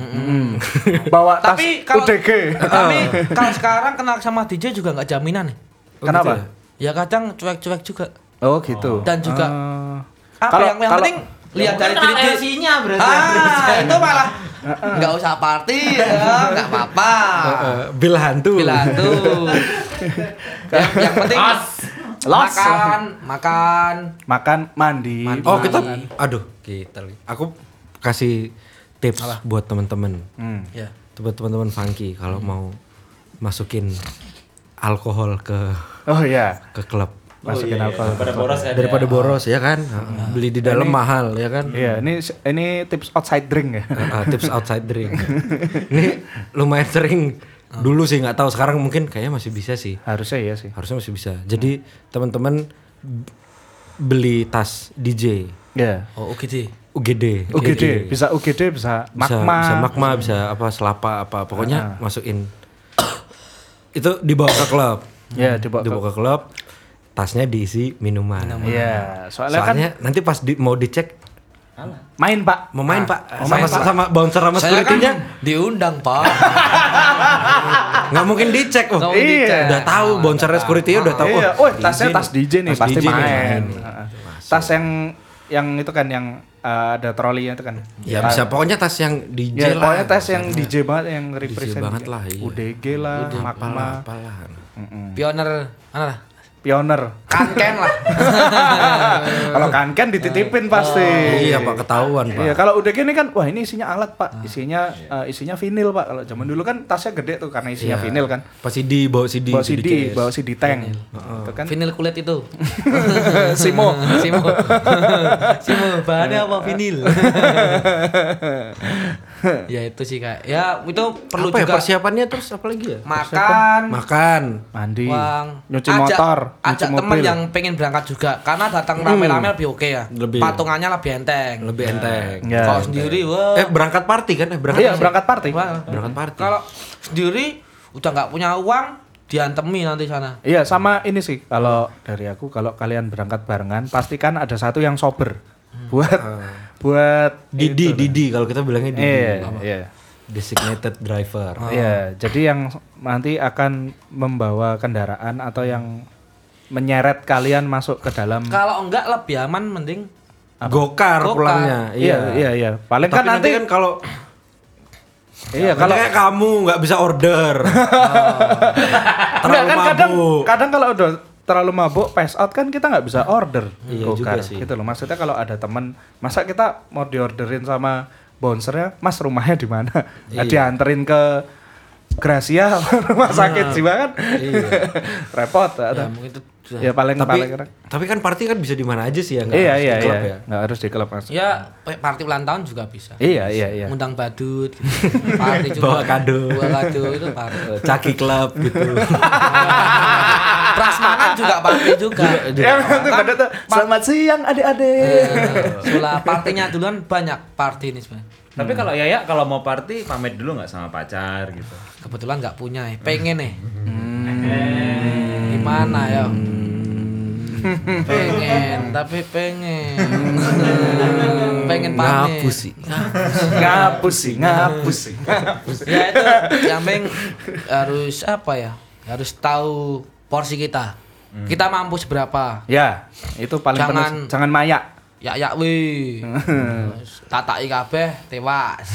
*laughs* Bawa tas tapi kalau UDG. tapi kalau sekarang kenal sama DJ juga nggak jaminan nih. Oh, Kenapa? Gitu Ya kadang cuek-cuek juga. Oh gitu. Dan juga Ah. apa Kalau- yang yang kalau- penting lihat dari LC-nya berarti. Ah, itu malah nggak usah party ya, *laughs* nggak apa-apa. Eh, bil hantu Bila tuh. *laughs* yang, yang penting Los. makan, makan. makan mandi. Mandi. oh kita aduh kita lagi. aku kasih tips buat teman-teman Hmm. Ya. buat teman-teman funky kalau mau masukin alkohol ke Oh iya. ke klub Masukin iya, iya. alkohol. Daripada boros kan. daripada ya. boros ya kan beli di dalam mahal ya kan Iya, ini ini tips outside drink ya. Ah, tips outside drink ini lumayan sering dulu sih nggak tahu sekarang mungkin kayaknya masih bisa sih Harusnya iya sih. harusnya masih bisa jadi teman-teman b- beli tas DJ Iya. Oh, UGD. UGD UGD, bisa UGD, bisa bisa magma. bisa magma bisa apa selapa apa pokoknya masukin itu dibawa ke klub Iya, dibawa ke- dibawa ke klub tasnya diisi minuman, Iya, soalnya, kan soalnya nanti pas di, mau dicek main, Pak. mau main Ah, pak mau sama, main, Pak. sama bouncer sama security-nya kan diundang, Pak. *laughs* nggak mungkin dicek oh. Iya. dicek. udah tahu bouncer security udah tahu Iya, oh, oh, tasnya tas DJ nih, Tas pasti DJ nih, main. nih. Heeh. Tas yang yang itu kan yang uh, ada trolinya itu kan. ya bisa pokoknya tas yang DJ Ya, lah pokoknya tas yang DJ banget yang represent banget lah, iya. UDG lah, apalah Magma, apalah Pioner mana lah? Pioner. Kanken lah. *laughs* Kalau kan kan dititipin pasti. iya pak ketahuan pak Iya, kalau UDG ini kan wah ini isinya alat, Pak. Isinya uh, isinya vinil, Pak. Kalau zaman dulu kan tasnya gede tuh karena isinya Iya. vinil kan. pas CD bawa CD Bawa CD, case. bawa CD tank. Itu kan Vinil kulit itu. *laughs* Simo. Simo. *laughs* Simo, bahannya apa vinil? *laughs* ya itu sih kak. Ya itu perlu apa ya juga persiapannya terus apa lagi ya makan, makan mandi, uang, nyuci ajak- motor, nyuci ajak temen mobil. yang pengen berangkat juga karena datang rame-rame lebih oke ya. Lebih. Patungannya lebih enteng. lebih enteng Ya. Kalau sendiri, wah. eh berangkat party kan eh berangkat Iya, berangkat party. wah. berangkat party Kalau sendiri udah nggak punya uang, diantemi nanti sana. Iya, sama ini sih. Kalau dari aku kalau kalian berangkat barengan, pastikan ada satu yang sober. Buat buat Didi itu. Didi kalau kita bilangnya Didi Iya, iya. designated driver. Iya, jadi yang nanti akan membawa kendaraan atau yang menyeret kalian masuk ke dalam Kalau enggak lebih aman mending gokar Gokar. pulangnya. Iya, iya, iya. Paling Tapi kan nanti, kan kalau iya, kalau kalau kayak kamu nggak bisa order. *laughs* Enggak, terlalu kan kadang kadang kalau udah terlalu mabuk pass out kan kita nggak bisa order Iya juga sih. gitu loh maksudnya kalau ada teman masa kita mau diorderin sama bouncernya mas rumahnya di mana Iya. dianterin ke Gracia *laughs* rumah sakit jiwa kan Iya. *laughs* repot ya atau- mungkin itu. Ya paling tapi paling keren. tapi kan party kan bisa di mana aja sih ya nggak iya harus di iya klub iya ya nggak harus di klub mas Ya party ulang tahun juga bisa. iya iya iya Undang badut, gitu. *laughs* party juga. Bawa kado. Bawa kado itu party. *laughs* Caki club gitu *laughs* Prasmanan juga party juga. Ya, tuh, selamat siang adik-adik Setelah partinya duluan banyak party ini sebenarnya. Tapi kalau Yaya kalau mau party pamit dulu nggak sama pacar gitu. Kebetulan nggak punya ya. Pengen nih. Gimana ya? Pengen, tapi pengen. *laughs* pengen pamit. ngapus sih ngapus sih ngapus sih Ya itu yang penting harus apa ya? Harus tahu porsi kita. Kita mampu seberapa. ya itu paling Jangan- penting jangan mayak Ya ya wi. *laughs* Tataki kabeh tewas.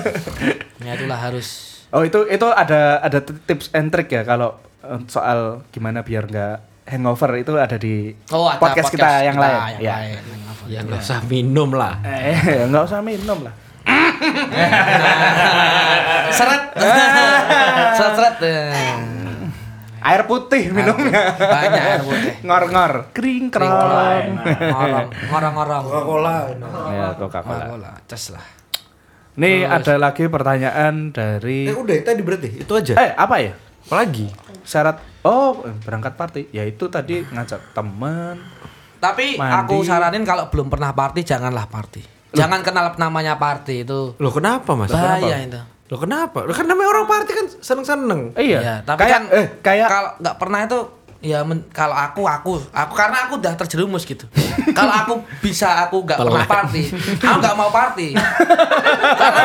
*laughs* ya itulah harus Oh itu itu ada ada tips and trick ya kalau eh, soal gimana biar nggak hangover itu ada di Oh, ada podcast, kita yang kita lain. yang ya. lain. Yang apa? ya nggak usah minum lah Eh nggak usah minum lah. Seret. *laughs* Seret seret. Air putih minumnya. Banyak air putih. Ngor-ngor, kering Kering kerong. Ngorong, ngorong-ngorong. Coca-Cola. Ya, Coca-Cola. Ces lah. Nih ada lagi pertanyaan dari Eh udah tadi berarti itu aja. Eh, apa ya? Apalagi? Syarat oh, berangkat party. Ya itu tadi ngajak temen. Tapi Mandi. aku saranin kalau belum pernah party janganlah party. Jangan kenal namanya party itu. Loh kenapa mas? Bahaya itu. Loh kenapa? Loh kan namanya orang party kan seneng-seneng. Eh, iya. Iya, tapi kayak kan eh kayak kalau nggak pernah itu ya men- kalau aku aku aku karena aku udah terjerumus gitu. kalau aku bisa aku nggak pernah party, aku nggak mau party. karena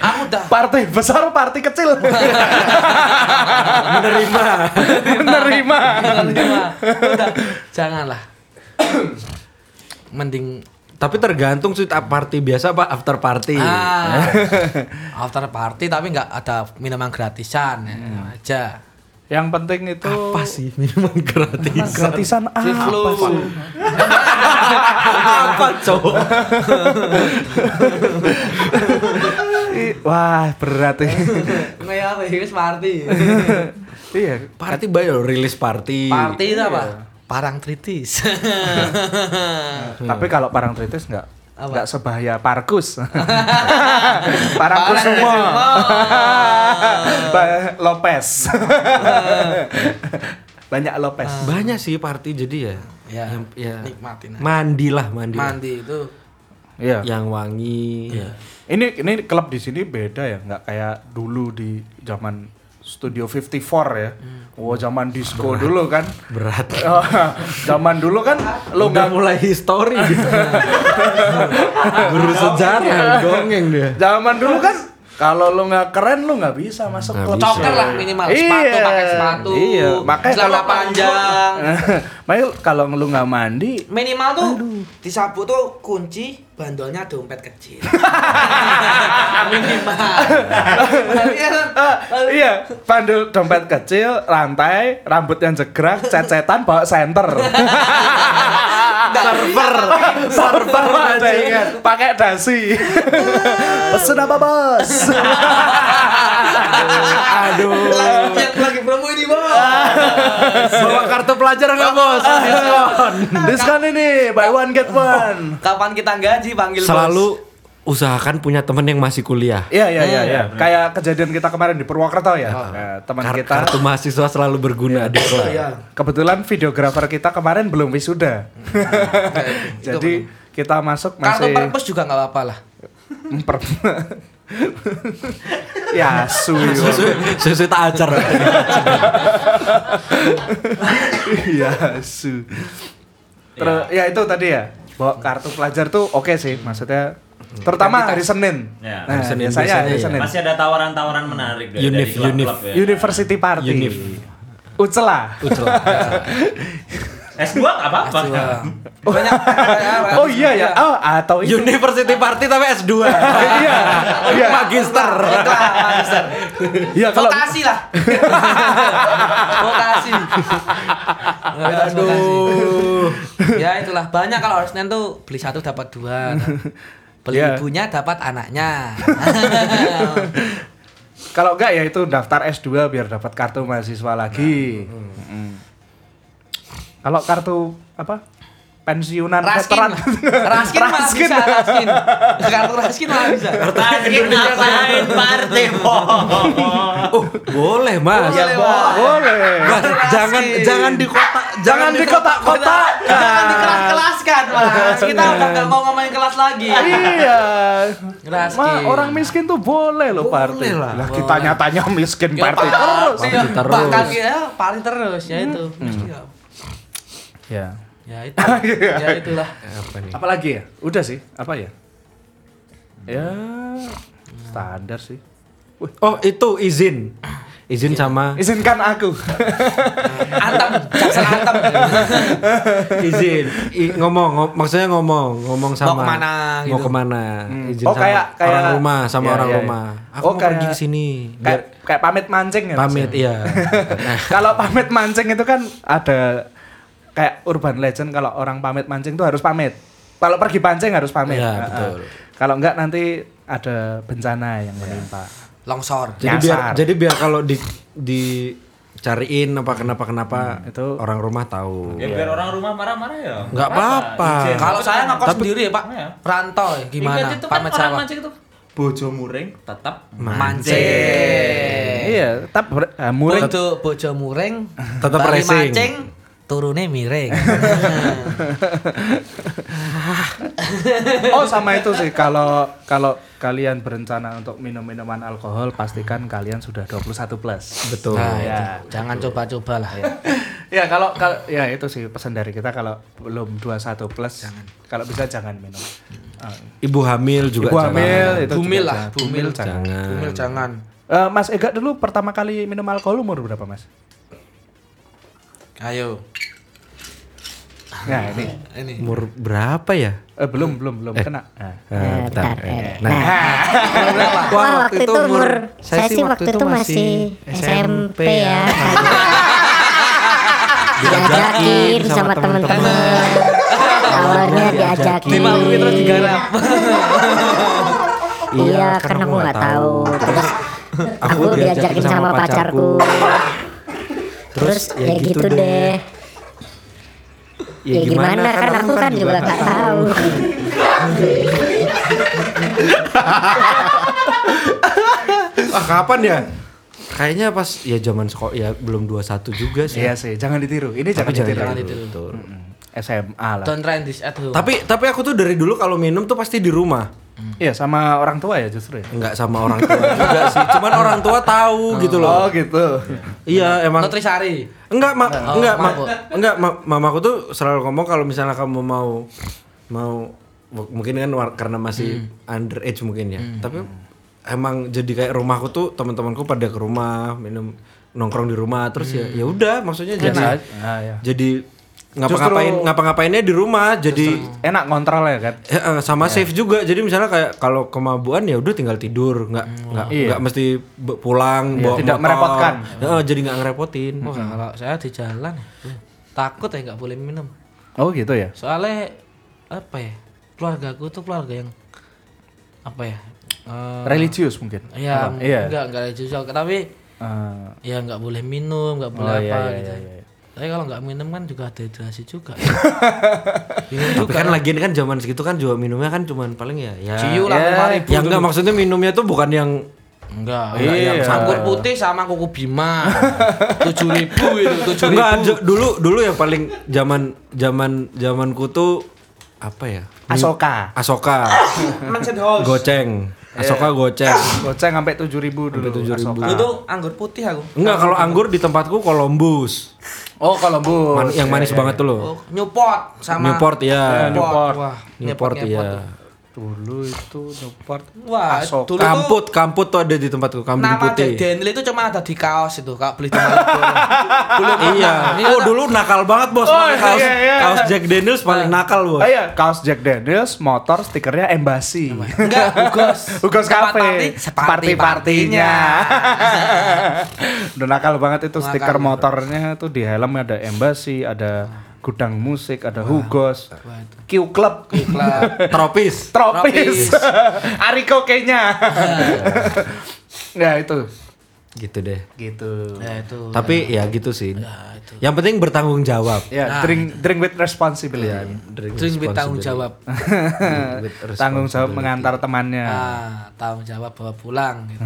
*laughs* aku udah party besar, party kecil. *laughs* Menerima. Menerima. menerima. udah janganlah. Mending Tapi tergantung sih party biasa apa after party. ah, *laughs* after party tapi nggak ada minuman gratisan ya, aja. Yang penting itu Apa sih minuman gratis? gratisan apa Flu. sih? *laughs* apa cowok? *laughs* Wah, berat ya. Kayak apa ya, party. *laughs* iya. Party bayo rilis party. Party itu apa? Parangtritis. Tapi kalau parangtritis enggak Apa? enggak sebahaya parkus. *laughs* parangkus semua. *laughs* Ba- Lopez. *laughs* Banyak Lopez. Banyak sih party jadi ya. Ya, Yang- ya. nikmatin aja. Mandi lah mandi. Mandi itu Iya. Yang wangi. Ini ini klub di sini beda ya, nggak kayak dulu di zaman Studio 54 ya. Oh, zaman disco dulu kan. Berat. *laughs* Zaman dulu kan lo nggak mulai history gitu. *laughs* Guru sejarah dongeng dia. zaman dulu kan kalau lo nggak keren lo nggak bisa masuk Nggak klub. bisa. coker lah minimal Iya. sepatu pakai sepatu Iya, makanya celana kalau- panjang *laughs* Makanya kalau lo nggak mandi, minimal tuh di sabu tuh kunci bandolnya dompet kecil *laughs* minimal *laughs* Iya pandul dompet kecil, rantai, rambut yang jegrak, cet-cetan bawa senter. *laughs* Server. Server aja ingat, pakai dasi. *laughs* Pesen apa bos? *laughs* Aduh. yang lagi promo ini bang Bawa kartu pelajar nggak bos? Diskon. Diskon ini, buy one get one. kapan kita gaji panggil bos. Usahakan punya temen yang masih kuliah. Iya iya iya iya. Kayak kejadian kita kemarin di Purwokerto ya. Nah, teman Kar- kita Kartu mahasiswa selalu berguna di kelas. kebetulan videografer kita kemarin belum wisuda. *laughs* Jadi kita masuk kartu masih perpus juga nggak apa-apa lah emper. *laughs* *laughs* ya su. Susu, susu tak acar. Iya su. Terus ya itu tadi ya. Bawa kartu pelajar tuh oke sih maksudnya terutama hari Senin. Ya. Nah, Hari Senin biasanya biasanya hari ya. Senin. Masih ada tawaran-tawaran menarik dari, Unif, dari unif. ya. University Party. Unif. Ucela. S2 nggak apa-apa. banyak *laughs* Oh iya ya. Oh atau itu. University Party tapi S2. *laughs* *laughs* Iya. Iya. Magister. Magister. Iya kalau Vokasi lah. Vokasi. Aduh. Ya itulah banyak kalau hari Senin tuh beli satu dapat dua. Beli Iya. ibunya dapat anaknya. *laughs* Kalau enggak ya itu daftar S2 biar dapat kartu mahasiswa lagi. Mm. Kalau kartu apa? Pensiunan Raskin, veteran. Raskin malah Raskin. bisa Raskin. Kartu Raskin malah bisa. Raskin ngapain party Oh, boleh Mas. Boleh, Mas. Boleh. Mas, jangan jangan di kota Jangan di kota-kota. Jangan dikelas-kelaskan mas. Kita udah nggak mau ngomongin kelas lagi. Iya. Raskin. Ma, orang miskin tuh boleh loh party. lah. Lah kita nyatanya miskin Ya, party terus. Bahkan ya paling terus ya itu. Nggak- Ya. Ya itu. *laughs* ya itulah. Apa nih? Apalagi ya? Udah sih. Apa ya? Ya standar sih. Oh, itu izin. Izin sama Izinkan aku. *laughs* Antem, jaksa antem. *laughs* izin I- ngomong, ngom- maksudnya ngomong ngomong sama ke mana mau gitu. ke mana izin Oh, sama kayak- kayak- orang rumah sama Iya, orang iya, rumah iya. aku Oh, mau kayak- pergi ke sini kayak kayak pamit mancing ya. pamit iya Kalau pamit mancing itu kan ada kayak urban legend kalau orang pamit mancing tuh harus pamit. Kalau pergi pancing harus pamit. Iya, Heeh. betul. Kalau enggak nanti ada bencana yang menimpa. Longsor. jadi biar Nyasar. jadi biar kalau di di cariin apa kenapa kenapa itu- orang rumah tahu. Ya biar orang rumah marah-marah ya. Nggak apa-apa. Kalau saya ngekos Tapi- sendiri ya Pak, Iya. rantau ya, gimana? Ingat itu kan Pamit orang mancing itu. Bojo muring tetap Mancing. Iya, tetap ah, muring. Bojo bojo muring, bari racing. mancing, turune miring. *laughs* Oh sama itu sih kalau kalau kalian berencana untuk minum minuman alkohol pastikan kalian sudah 21 plus. Betul. Nah, Ya. itu. jangan coba-coba lah. ya kalau kalau ya itu sih pesan dari kita kalau belum 21 plus kalau bisa jangan minum. Ah. Ibu hamil juga Ibu jangan. hamil itu Bumil juga lah, jangan. bumil jangan. Jangan. Bumil jangan. Eh, Mas Ega dulu pertama kali minum alkohol umur berapa Mas? Ayo. Nah ini Ini. Umur berapa ya? eh, belum belum belum kena. Nah. Eh, bentar. eh. Nah, Wah, waktu itu umur saya sih waktu itu masih SMP ya. *laughs* Diajakin sama teman-teman. Awalnya diajakin. Lima menit terus digarap. Iya, karena aku nggak tahu. Terus aku diajakin sama pacarku. Terus ya gitu deh. Ya gimana kan aku kan juga nggak tahu. *laughs* Ah, kapan ya? Kayaknya pas ya zaman sekolah ya belum 21 juga sih. Iya sih, jangan ditiru. Ini jangan Tapi jangan, ditiru. jangan ditiru. ditiru. Betul. SMA lah. Don't try this at home. Tapi tapi aku tuh dari dulu kalau minum tuh pasti di rumah. Iya, sama orang tua ya justru ya. Enggak sama orang tua juga sih. Cuman orang tua tahu gitu loh. Oh, gitu. Iya, emang Nutrisari. enggak ma Oh, enggak ma enggak ma mamaku tuh selalu ngomong kalau misalnya kamu mau mau mungkin kan karena masih underage mungkin ya. Tapi emang jadi kayak rumahku tuh teman-temanku pada ke rumah minum nongkrong di rumah terus ya ya udah maksudnya jadi Enak. Ah, ya. jadi ngapa-ngapain ngapa-ngapainnya di rumah jadi Enak kontrol ya kan? Eh, eh, sama safe juga jadi misalnya kayak kalau kemabuan ya udah tinggal tidur nggak nggak Iya. nggak mesti pulang Iya, bawa tidak motor. merepotkan. Eh, jadi nggak ngerepotin Wah, kalau saya di jalan ya, takut ya nggak boleh minum. Oh, gitu ya. Soalnya apa ya? Keluarga aku tuh keluarga yang apa ya? Eh, Religius mungkin. ya? Iya. enggak enggak religius tapi Eh, ya nggak boleh minum, nggak boleh Oh, apa iya, iya, gitu. iya, iya. Tapi kalau nggak minum kan juga dehidrasi juga. *laughs* Bingung tapi juga. kan lagian kan zaman segitu kan juga minumnya kan cuman paling ya ya Ciu lah Ya, ribu. yang enggak maksudnya minumnya tuh bukan yang Enggak, Iya. enggak yang anggur putih sama kuku bima. *laughs* Tujuh ribu itu, tujuh ribu. enggak dulu dulu yang paling zaman zaman zamanku tuh apa ya Asoka. Asoka *laughs* goceng Asoka goceng Goceng sampai 7000 dulu. Asoka. Itu anggur putih aku. enggak kalau anggur di tempatku Columbus Oh, Columbus. Man- yang manis banget tuh loh Oh, Newport sama Newport ya Newport. Wah, Newport Newport ya Dulu itu Newport. Wah, Asoka. dulu tuh kamput kamput tuh ada di tempatku kambing nama putih Jack Daniel itu cuma ada di kaos itu, Kak beli di. *laughs* Belum iya oh dulu nakal banget bos Oh, pakai kaos iya, iya. kaos Jack Daniels paling nakal bos Oh iya, kaos Jack Daniels, motor, stikernya Embassy. Enggak, Ugos. *laughs* Ugos Cafe. party, Party-partinya. *laughs* Udah nakal banget itu Nakal stiker motornya tuh di helm ada Embassy, ada gudang musik, ada Hugos, Wah, itu. Q Club, Iklan. *laughs* tropis Tropis, *laughs* Ariko kayaknya. *laughs* ya itu, gitu deh gitu. Ya itu. tapi ya gitu sih Ya, itu. yang penting bertanggung jawab Ya, Nah, drink drink with responsibility. Terus bertanggung jawab. Tanggung jawab mengantar temannya. Ah, tanggung jawab bawa pulang gitu.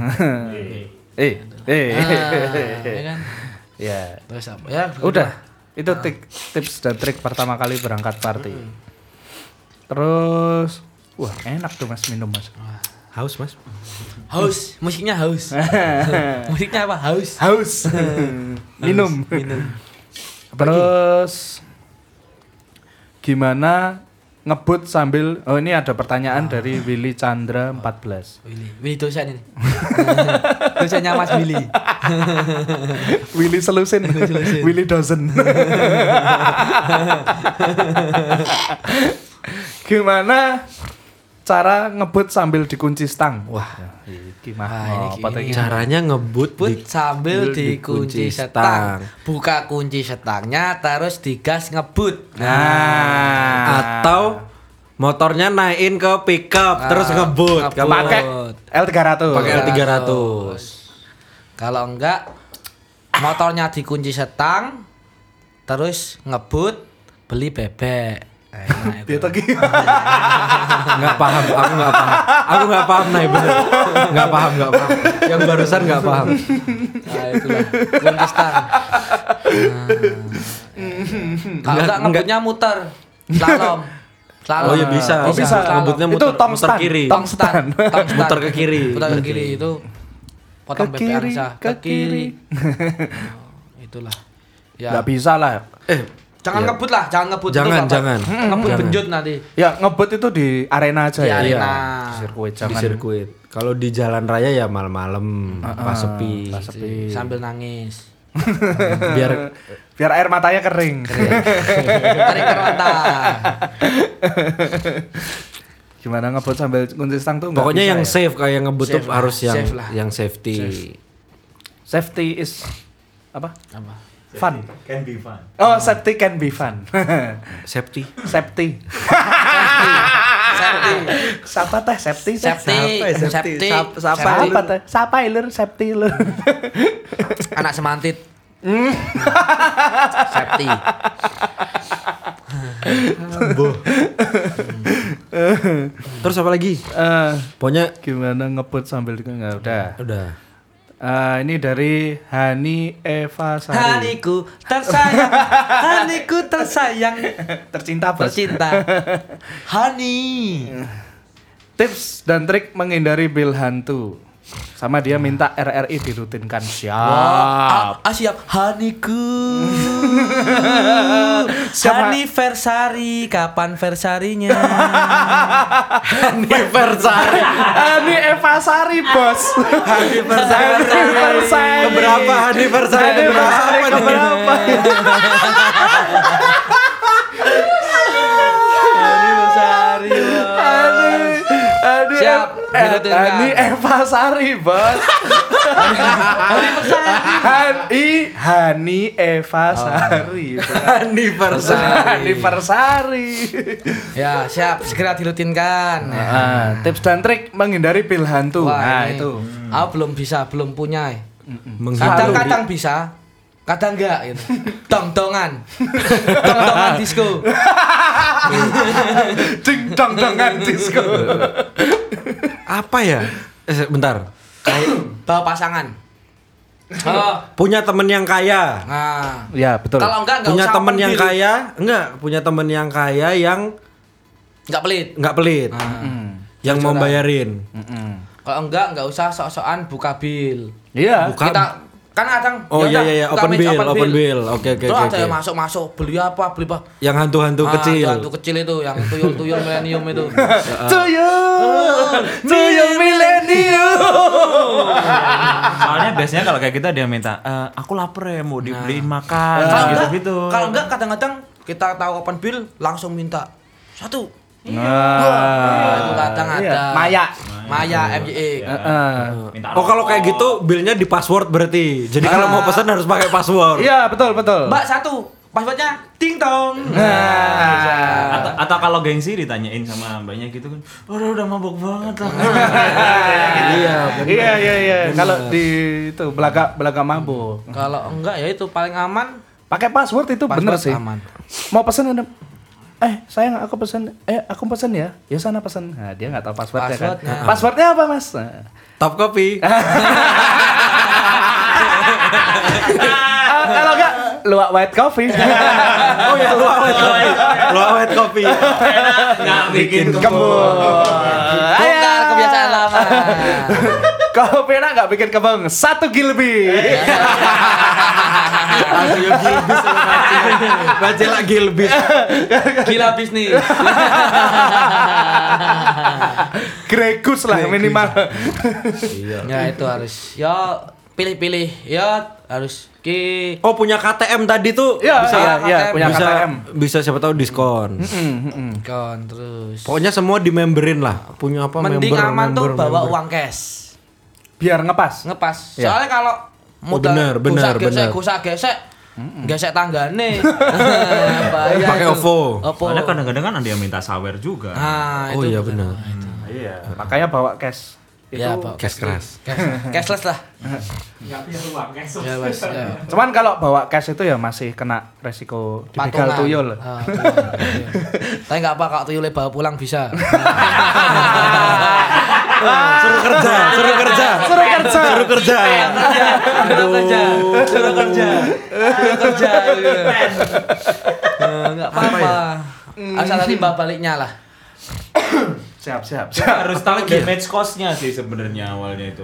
Eh, eh. Ah, ya kan? Ya. Terus apa? Ya, Udah. Itu tik- tips dan trik pertama kali berangkat party. Terus wah, enak tuh Mas minum Mas. haus mas Haus, musiknya haus. *laughs* musiknya apa? Haus. Haus. *laughs* minum. Terus gimana ngebut sambil oh ini ada pertanyaan dari Willy Chandra 14. Willy, Willy dosen ini. *laughs* Dosennya Mas Willy. *laughs* Willy selusin. Willy dozen. *laughs* Gimana cara ngebut sambil dikunci stang? Wah, iki mah ini apa tuh gini. iki? caranya ngebut But di sambil dikunci dikunci setang. Buka kunci setangnya terus digas ngebut. Nah, atau motornya naikin ke pickup terus ngebut ngebut. Pakai L300. pakai L300 Kalau enggak motornya dikunci setang, terus ngebut, beli bebek. Eh, nah, itu. Tadi. nggak paham aku nggak paham aku nggak paham nah bener nggak paham nggak paham yang barusan nggak paham Nah, itulah. Nah. Kalau Enggak, enggak ngebutnya muter, slalom. Slalom. oh ya bisa Oh, bisa. Ngebutnya Itu muter, tong muter kiri Tong tong stand. Muter ke kiri. Muter ke kiri itu potong Ke BPR kiri, bisa ke kiri. *laughs* Oh, itulah. Ya. Nggak bisa lah. eh Jangan ya. ngebut lah, jangan ngebut. Jangan, Itu, jangan. Ngebut Jangan. benjut nanti. Ya ngebut itu di arena aja Di ya. arena. Di Sirkuit di jangan. sirkuit kalau di jalan raya ya malam-malam pas sepi pas sepi. Sambil nangis. *laughs* biar Biar air matanya kering. Tarik ke mata. Gimana ngebut sambil kunci stang tuh pokoknya bisa yang ya? safe kayak ngebut tuh Safe lah, harus yang safe lah. yang safety safety is apa? Apa? Fun. Can be fun. Oh, safety can be fun. *laughs* safety safety. Safety. Siapa teh safety? Safety. Safety. Sap- sapa. Siapa teh? Siapa ilir safety ilir? *laughs* Anak semantit. Safety. terus apa lagi Eh, pokoknya gimana ngebut sambil di nggak udah. udah Eh, ini dari Hani Eva Sari. Haniku tersayang, *laughs* haniku tersayang, Tercinta bos. tercinta. *laughs* Hani. Tips dan trik menghindari bil hantu. Sama dia minta RRI dirutinkan. Siap. Wah, ah, ah, siap. Haniku. *laughs* Anniversary, kapan versarinya? anniversary Hani Eva Sari bos. anniversary Anniversary. keberapa anniversary Anniversary keberapa *laughs* Siap, eh, dirutinkan. Hani Eva Sari bos. Hani, Hani Eva Sari. anniversary Anniversary. Ya, siap. Segera dirutinkan. Ah, tips dan trik menghindari bil hantu. Wah, nah, ini itu. Aku belum bisa, belum punya. eh. Kadang-kadang bisa, kadang enggak gitu. Tong-tongan. Tong-tongan disco. Ding dong dongan disco. apa ya eh, bentar Bawa pasangan. Oh, punya temen yang kaya nah. Ya, betul. Kalau enggak enggak punya usah temen yang bill. kaya enggak punya temen yang kaya yang Enggak pelit. nggak pelit Mm. yang mau bayarin Mm-mm. Kalau enggak enggak usah sok-sokan buka bill. Iya. Bukan. Kita kan kadang oh ya iya iya iya open match, bill open bill oke oke Terus oke ada oke. yang masuk-masuk beli apa, beli apa. yang hantu-hantu Ah, kecil Hantu kecil itu yang tuyul-tuyul milenium itu. *laughs* Tuyul, *laughs* tuyul milenium. *laughs* Soalnya biasanya kalau kayak gitu dia minta, "Eh, aku lapar ya mau dibeliin makan Kalau gitu enggak, gitu. kalau enggak kadang-kadang kita tahu open bill langsung minta satu. Nah, Wah, itu kadang iya. ada. Maya. Maya. Minta oh kalau kayak gitu billnya di password berarti jadi kalau mau pesan harus pakai password Iya, betul, betul. Mbak satu, passwordnya ting tong. Nah. atau, atau kalau gengsi ditanyain sama mbaknya gitu kan, udah udah mabuk banget lah. *laughs* iya Iya, iya, iya. Kalau di itu belaga belaga mabuk. Kalau enggak ya itu paling aman. Pakai password itu bener Password sih. aman. Mau pesen ada Eh, sayang aku pesen. Eh, aku pesen ya. Ya sana pesen. Nah, dia nggak tahu passwordnya kan. Passwordnya. Passwordnya apa, Mas? Nah. top kopi Ah, *laughs* kalau enggak luak white coffee. *laughs* oh ya luar white kopi luar white kopi Nggak bikin Kembung. Bongkar kebiasaan lama. *laughs* Kopi enak nggak bikin kembung. Satu gilbi. Langsung yang gilbis baca lagi gilbis Gila bisnis. Gregus lah minimal. ya itu harus ya pilih-pilih ya harus ki oh punya KTM tadi tuh Iya, bisa iya, iya, KTM. punya bisa KTM. bisa siapa tahu diskon kon terus. pokoknya semua di memberin lah punya apa Mending member aman tuh member, bawa member. uang cash. Biar ngepas. Ngepas. Ya. Soalnya kalau modal benar, benar, gesek, benar. gesek, gesek, gesek tanggane. *laughs* Bahaya Pakai. OVO. OVO. Soalnya kadang-kadang kan ada yang minta sawer juga. Nah, oh iya benar. benar Iya. Makanya bawa cash. Itu Ya, Pak. Cash keras. Cash, cashless lah. Guys. Ya, Mas. Ya. Cuman kalau bawa cash itu ya masih kena resiko dibegal tuyul. Ah. Tapi nggak apa kalau tuyulnya bawa pulang bisa. Suruh kerja, suruh kerja. Suruh kerja. Suruh kerja. Suruh kerja, suruh kerja, suruh kerja. Nggak apa-apa. Asal nanti baliknya lah. Siap, siap, siap. harus tahu damage cost-nya sih sebenarnya awalnya itu.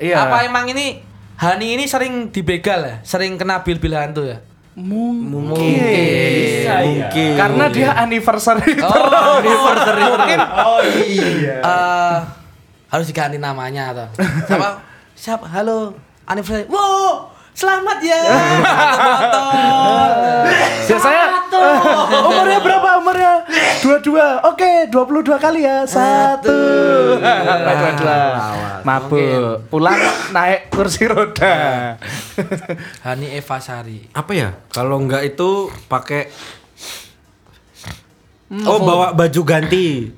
Iya. Apa emang ini Hani ini sering dibegal ya? Sering kena bil-bil hantu ya? Mungkin. Bisa ya. Mungkin. Karena dia anniversary Oh, terus. anniversary Mungkin Oh iya. Eh, harus diganti namanya atau siapa siapa halo anniversary wow selamat ya botol biasanya eh, umurnya berapa umurnya? Dua dua. Oke, 22 kali ya. Satu. Dua dua. Mabuk. Pulang naik kursi roda. Hani Eva Sari Apa ya? Kalau enggak itu pakai Oh, bawa baju ganti.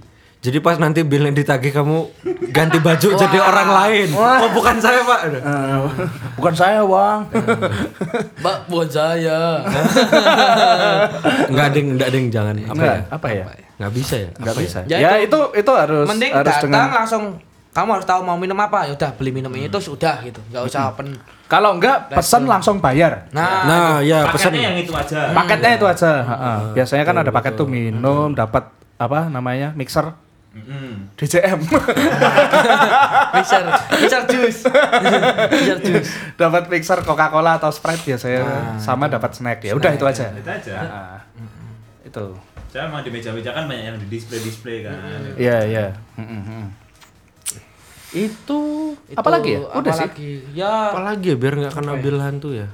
Jadi pas nanti bilnya ditagih kamu ganti baju jadi orang lain. Oh, bukan saya, Pak. Eh, Bukan saya, Bang. Mbak buat saya *laughs* Enggak ding, enggak ding, jangan. Apa Enggak, ya? apa ya? Enggak bisa ya? Enggak Apa bisa. Ya, Ya, itu- itu itu harus mending harus datang dengan langsung kamu harus tahu mau minum apa ya udah beli minum ini terus udah gitu nggak usah open Kalau enggak pesan langsung bayar. nah, Nah, ya pesan. Paketnya yang itu aja. Paketnya itu aja. heeh. Biasanya kan ada paket tuh minum, dapat apa namanya? mixer Mm-mm. DJM. *laughs* mixer mixer jus mixer jus dapat mixer Coca-Cola atau Sprite biasanya sama dapat snack ya. Udah itu aja. Itu aja. Heeh. Itu. Saya emang di meja-meja kan banyak yang di display-display kan. Iya, iya. Itu apa lagi ya? Udah sih. apalagi? ya Apalagi ya biar nggak kena bil hantu ya.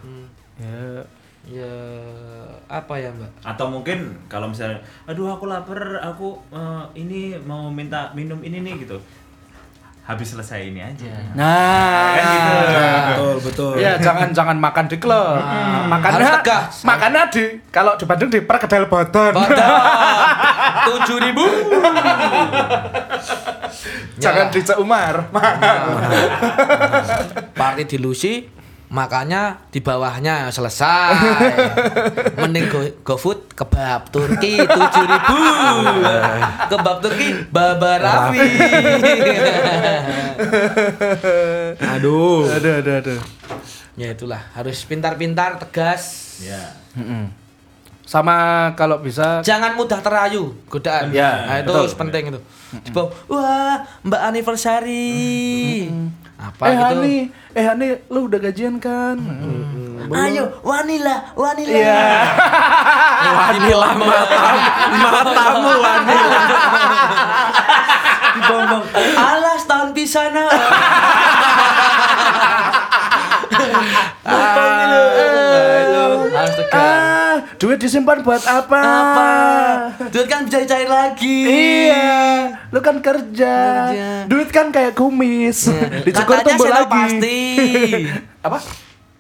Ya, ya apa ya mbak Atau mungkin kalau misalnya, aduh aku lapar, aku eh, ini mau minta minum ini nih gitu. Habis selesai ini aja. Nah, Kan gitu. Betul, betul. Ya jangan jangan makan di klub. Makannya Harus tegas. Makannya di kalau di Bandung di perkedel bodon. *laughs* tujuh ribu jangan di Cek Umar. party di Lucy makanya di bawahnya selesai. *laughs* Mending go, GoFood kebab Turki tujuh ribu. Kebab Turki baba Raffi *laughs* Aduh. aduh, aduh, aduh. ya itulah harus pintar-pintar tegas. Ya. Sama kalau bisa jangan mudah terayu godaan. Ya, nah, itu betul. harus penting itu. Bawah, wah mbak anniversary apa eh gitu? Hani, eh Hani lu udah gajian kan? ayo wanila wanila. Iya. Wanila matamu, matamu wanila. dibombong alas tahun pisana *laughs* harus tegas Ah, duit disimpan buat apa? apa duit kan bisa dicair lagi Iya, lu kan kerja. Kerja. Duit kan kayak kumis. *laughs* Dicukur katanya tumbuh lagi. senopati *laughs* Apa?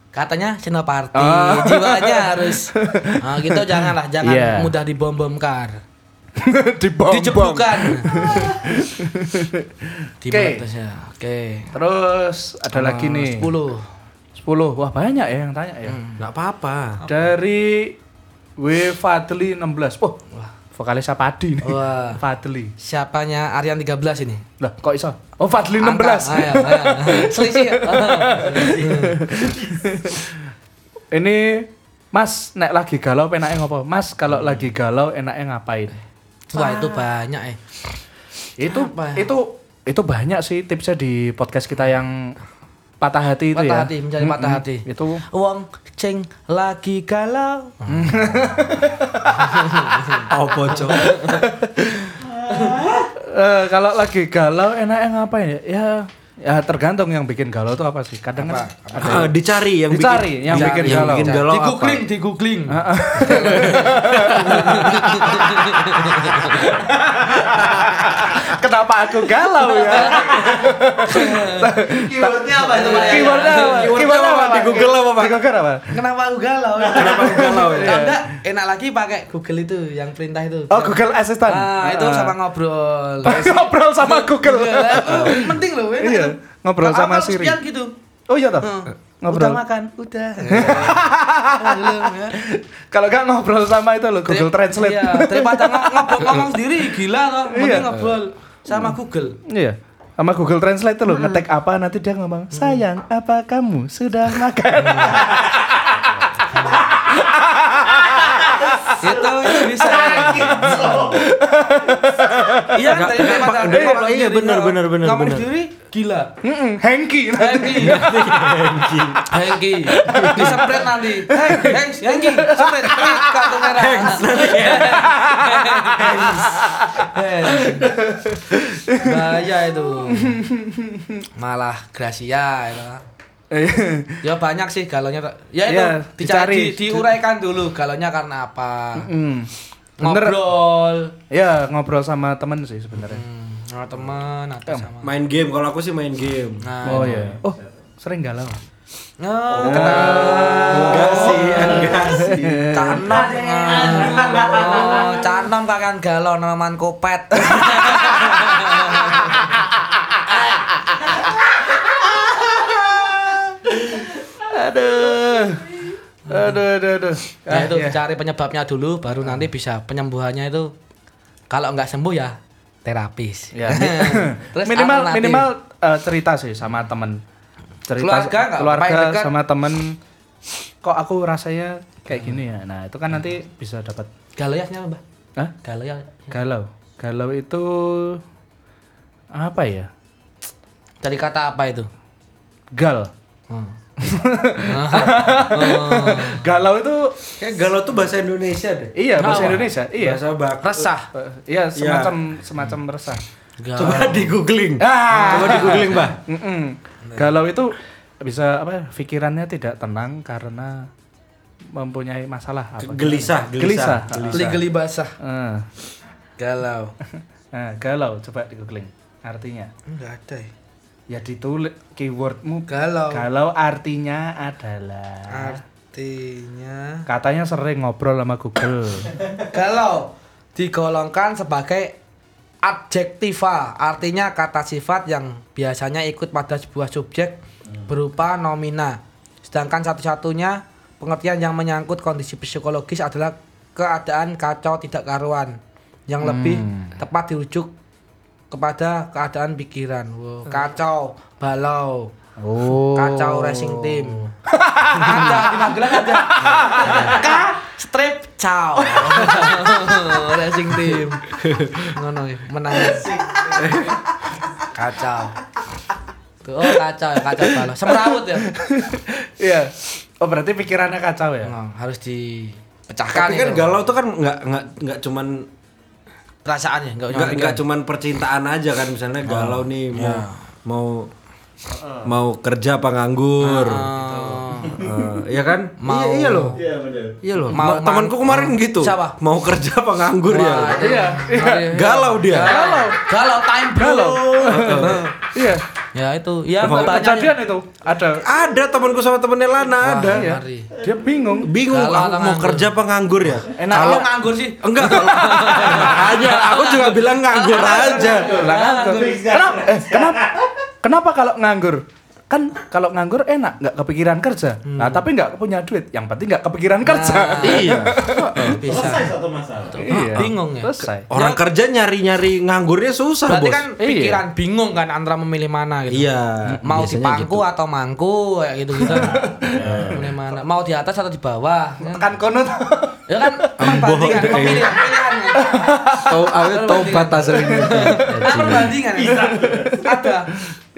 katanya senopati Oh. jiwanya harus nah, gitu janganlah *laughs* jangan Iya. mudah dibom-bomkar Dibom. dijebukan di Oke. oke Terus ada lagi nih. 10 10. Wah, banyak ya yang tanya ya. Enggak apa-apa. Dari W Fadli 16. Oh, vokalis Sapadi nih. Wah. Fadli. siapanya Aryan 13 ini Lah, kok iso? Oh, Fadli 16. Angka. Ayo, ayo. *laughs* selisih ya? Ini Mas nek lagi galau penake ngopo? Mas kalau lagi galau enaknya ngapain? wah itu banyak eh Itu Apa ya? itu itu banyak sih tipsnya di podcast kita yang patah hati itu patah ya. hati mencari patah Mm-mm. hati Itu Wong ceng lagi galau *laughs* Oh, bocor. *laughs* eh, kalau lagi galau enaknya ngapain ya? Ya ya tergantung yang bikin galau itu apa sih. Kadang kan Ah, ada dicari yang Dicari, bikin, yang bikin yang galau. bikin galau di apa? googling di googling *laughs* Kenapa aku galau ya? *laughs* Keywordnya apa itu Pak? Keywordnya apa? Keywordnya apa apa? di Google apa, Pak? Di Google apa? Kenapa aku galau? *laughs* Kenapa aku galau ya? Kalau enggak enak lagi pakai Google itu yang perintah itu. Oh, Google Assistant. Ah, itu Ah. sama ngobrol. ngobrol sama Google. Iya, penting loh, Iya. Ngobrol Kalau sama apa, Siri. sekian gitu. Oh iya toh. Heeh. Ngobrol. Udah makan, udah. Belum ya. Kalau nggak ngobrol sama itu lo Google Translate. Iya, daripada ng- ngobrol ngomong sendiri gila toh. Mending Iya. ngobrol sama Google. Iya. Sama Google Translate tuh lo ngetek apa nanti dia ngomong, "Sayang, apa kamu sudah makan?" *laughs* itu itu bisa. Iya, ngobrol Iya, benar, benar, benar, benar. sendiri gila. Hengki. Hengki. Hengki. Disempret nanti. Heng, Hengs, Hengki, sempret. Ini kartu merah. Hengs Bahaya itu. Malah Gracia itu. Ya banyak sih galonya. Ya itu Iya, dicari, dicari. di, diuraikan dulu galonya karena apa. Mm. Bener. Ngobrol. Ya, ngobrol sama temen sih sebenarnya. Hmm, sama teman atau sama. Main game, kalau aku sih main game. Nah, Oh iya. Oh, sering galau. Oh, Enggak sih, enggak sih. Canom, oh, canom kakak galau naman kopet. *laughs* Aduh. Aduh, aduh, aduh. Ya itu iya. cari penyebabnya dulu, baru nanti bisa penyembuhannya itu kalau nggak sembuh ya terapis. Ya. *laughs* Terus minimal alternatif. minimal eh, cerita sih sama temen. Cerita Keluarga keluarga dekat? sama temen. Kok aku rasanya kayak gini ya. Nah, itu kan nanti bisa dapat galau ya siapa, Mbak? Hah? Galau ya. galau. Galau itu apa ya? Dari kata apa itu? Gal. Hmm. *laughs* Galau itu Kayak galau tuh bahasa Indonesia deh. iya bahasa? Indonesia. Iya. Bahasa bak. Resah. Eh, Iya, semacam semacam resah. Galau. Coba di googling. Ah. Coba di googling, Mbak. Mm-mm. Galau itu bisa apa? Pikirannya tidak tenang karena mempunyai masalah apa? Gelisah, Gelisah. gelisah. Geli-geli basah. Eh. Galau. Nah, galau coba di googling artinya. Enggak ada ya. Ya ditulis keywordmu Galau. Galau artinya adalah Artinya katanya sering ngobrol sama Google. *laughs* galau digolongkan sebagai adjektiva, artinya kata sifat yang biasanya ikut pada sebuah subjek berupa nomina. Sedangkan satu-satunya pengertian yang menyangkut kondisi psikologis adalah keadaan kacau tidak karuan yang lebih tepat dirujuk kepada keadaan pikiran. Wow, kacau, balau, Oh. kacau racing team. *laughs* ada di Magelang ada. *laughs* K strip cow. *laughs* racing team. Ngono ya, menang. kacau. Tuh, oh kacau ya, kacau balau. Semrawut ya. Iya. Oh, berarti pikirannya kacau ya? Nah, harus dipecahkan Tapi kan itu. galau tuh kan nggak nggak nggak cuman perasaannya enggak nggak nggak cuman percintaan aja kan misalnya galau nih mau mau mau kerja apa nganggur. Eh, iya kan? Mau- iya, iya loh. Iya benar. Iya loh. Mau Ma- temanku man- kemarin gitu. Siapa? Mau kerja apa nganggur ya? Iya. *laughs* Galau dia. Galau. Galau time bro. Iya. ya itu. Ya kejadian itu ada. Ada temanku sama temennya Lana ada. Iya. Dia bingung. Bingung Galau aku mau kerja apa nganggur ya? Enak Kalau nganggur sih. Enggak. *laughs* Aja, aku juga bilang nganggur aja. nganggur. Eh, kenapa? Kenapa kalau nganggur? Kan kalau nganggur enak, nggak kepikiran kerja. Nah, tapi nggak punya duit. Yang penting nggak kepikiran kerja. *laughs* Iya. Bisa. Selesai satu masalah. Iya. Bingung ya. Selesai. Orang kerja nyari-nyari nganggurnya susah, Berarti Bos. kan pikiran bingung kan antara memilih mana gitu. Iya, Mau di pangku atau mangku kayak gitu gitu. *laughs* Milih mana? Mau di atas atau di bawah? Ya, Tekan kono ya kan perbandingan pemilihan pilihan. kan. Tahu aku tobat aslinya. Kan perbandingan. ya. Ada.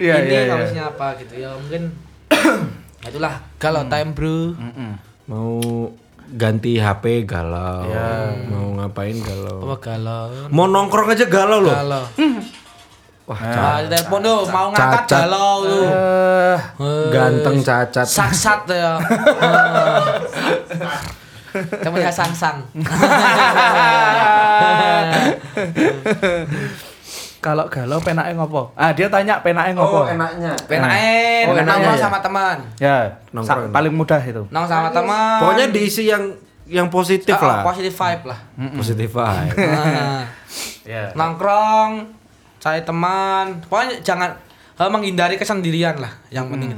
Iya, Ini iya. harusnya apa gitu ya mungkin *coughs* itulah kalau time bro. Mau ganti HP galau. Mau ngapain galau. Apa galau? Mau nongkrong aja galau loh. Galau. Wah, telepon tuh mau ngangkat galau tuh. Eh, Eh, Ganteng cacat. Saksat ya. *laughs* Temennya sang-sang. *laughs* kalau galau penake ngopo? Ah, dia tanya penake ngopo? enaknya. Penain, Oh, enaknya nongkrong ya? sama teman. Ya, Nongkrong. sa- paling mudah itu. Nong sama teman. Pokoknya diisi yang yang positif Ah, lah. Positive vibe lah. Positif vibe. Nah, *laughs* Ya. nongkrong, cari teman. Pokoknya jangan eh, menghindari kesendirian lah. Yang penting.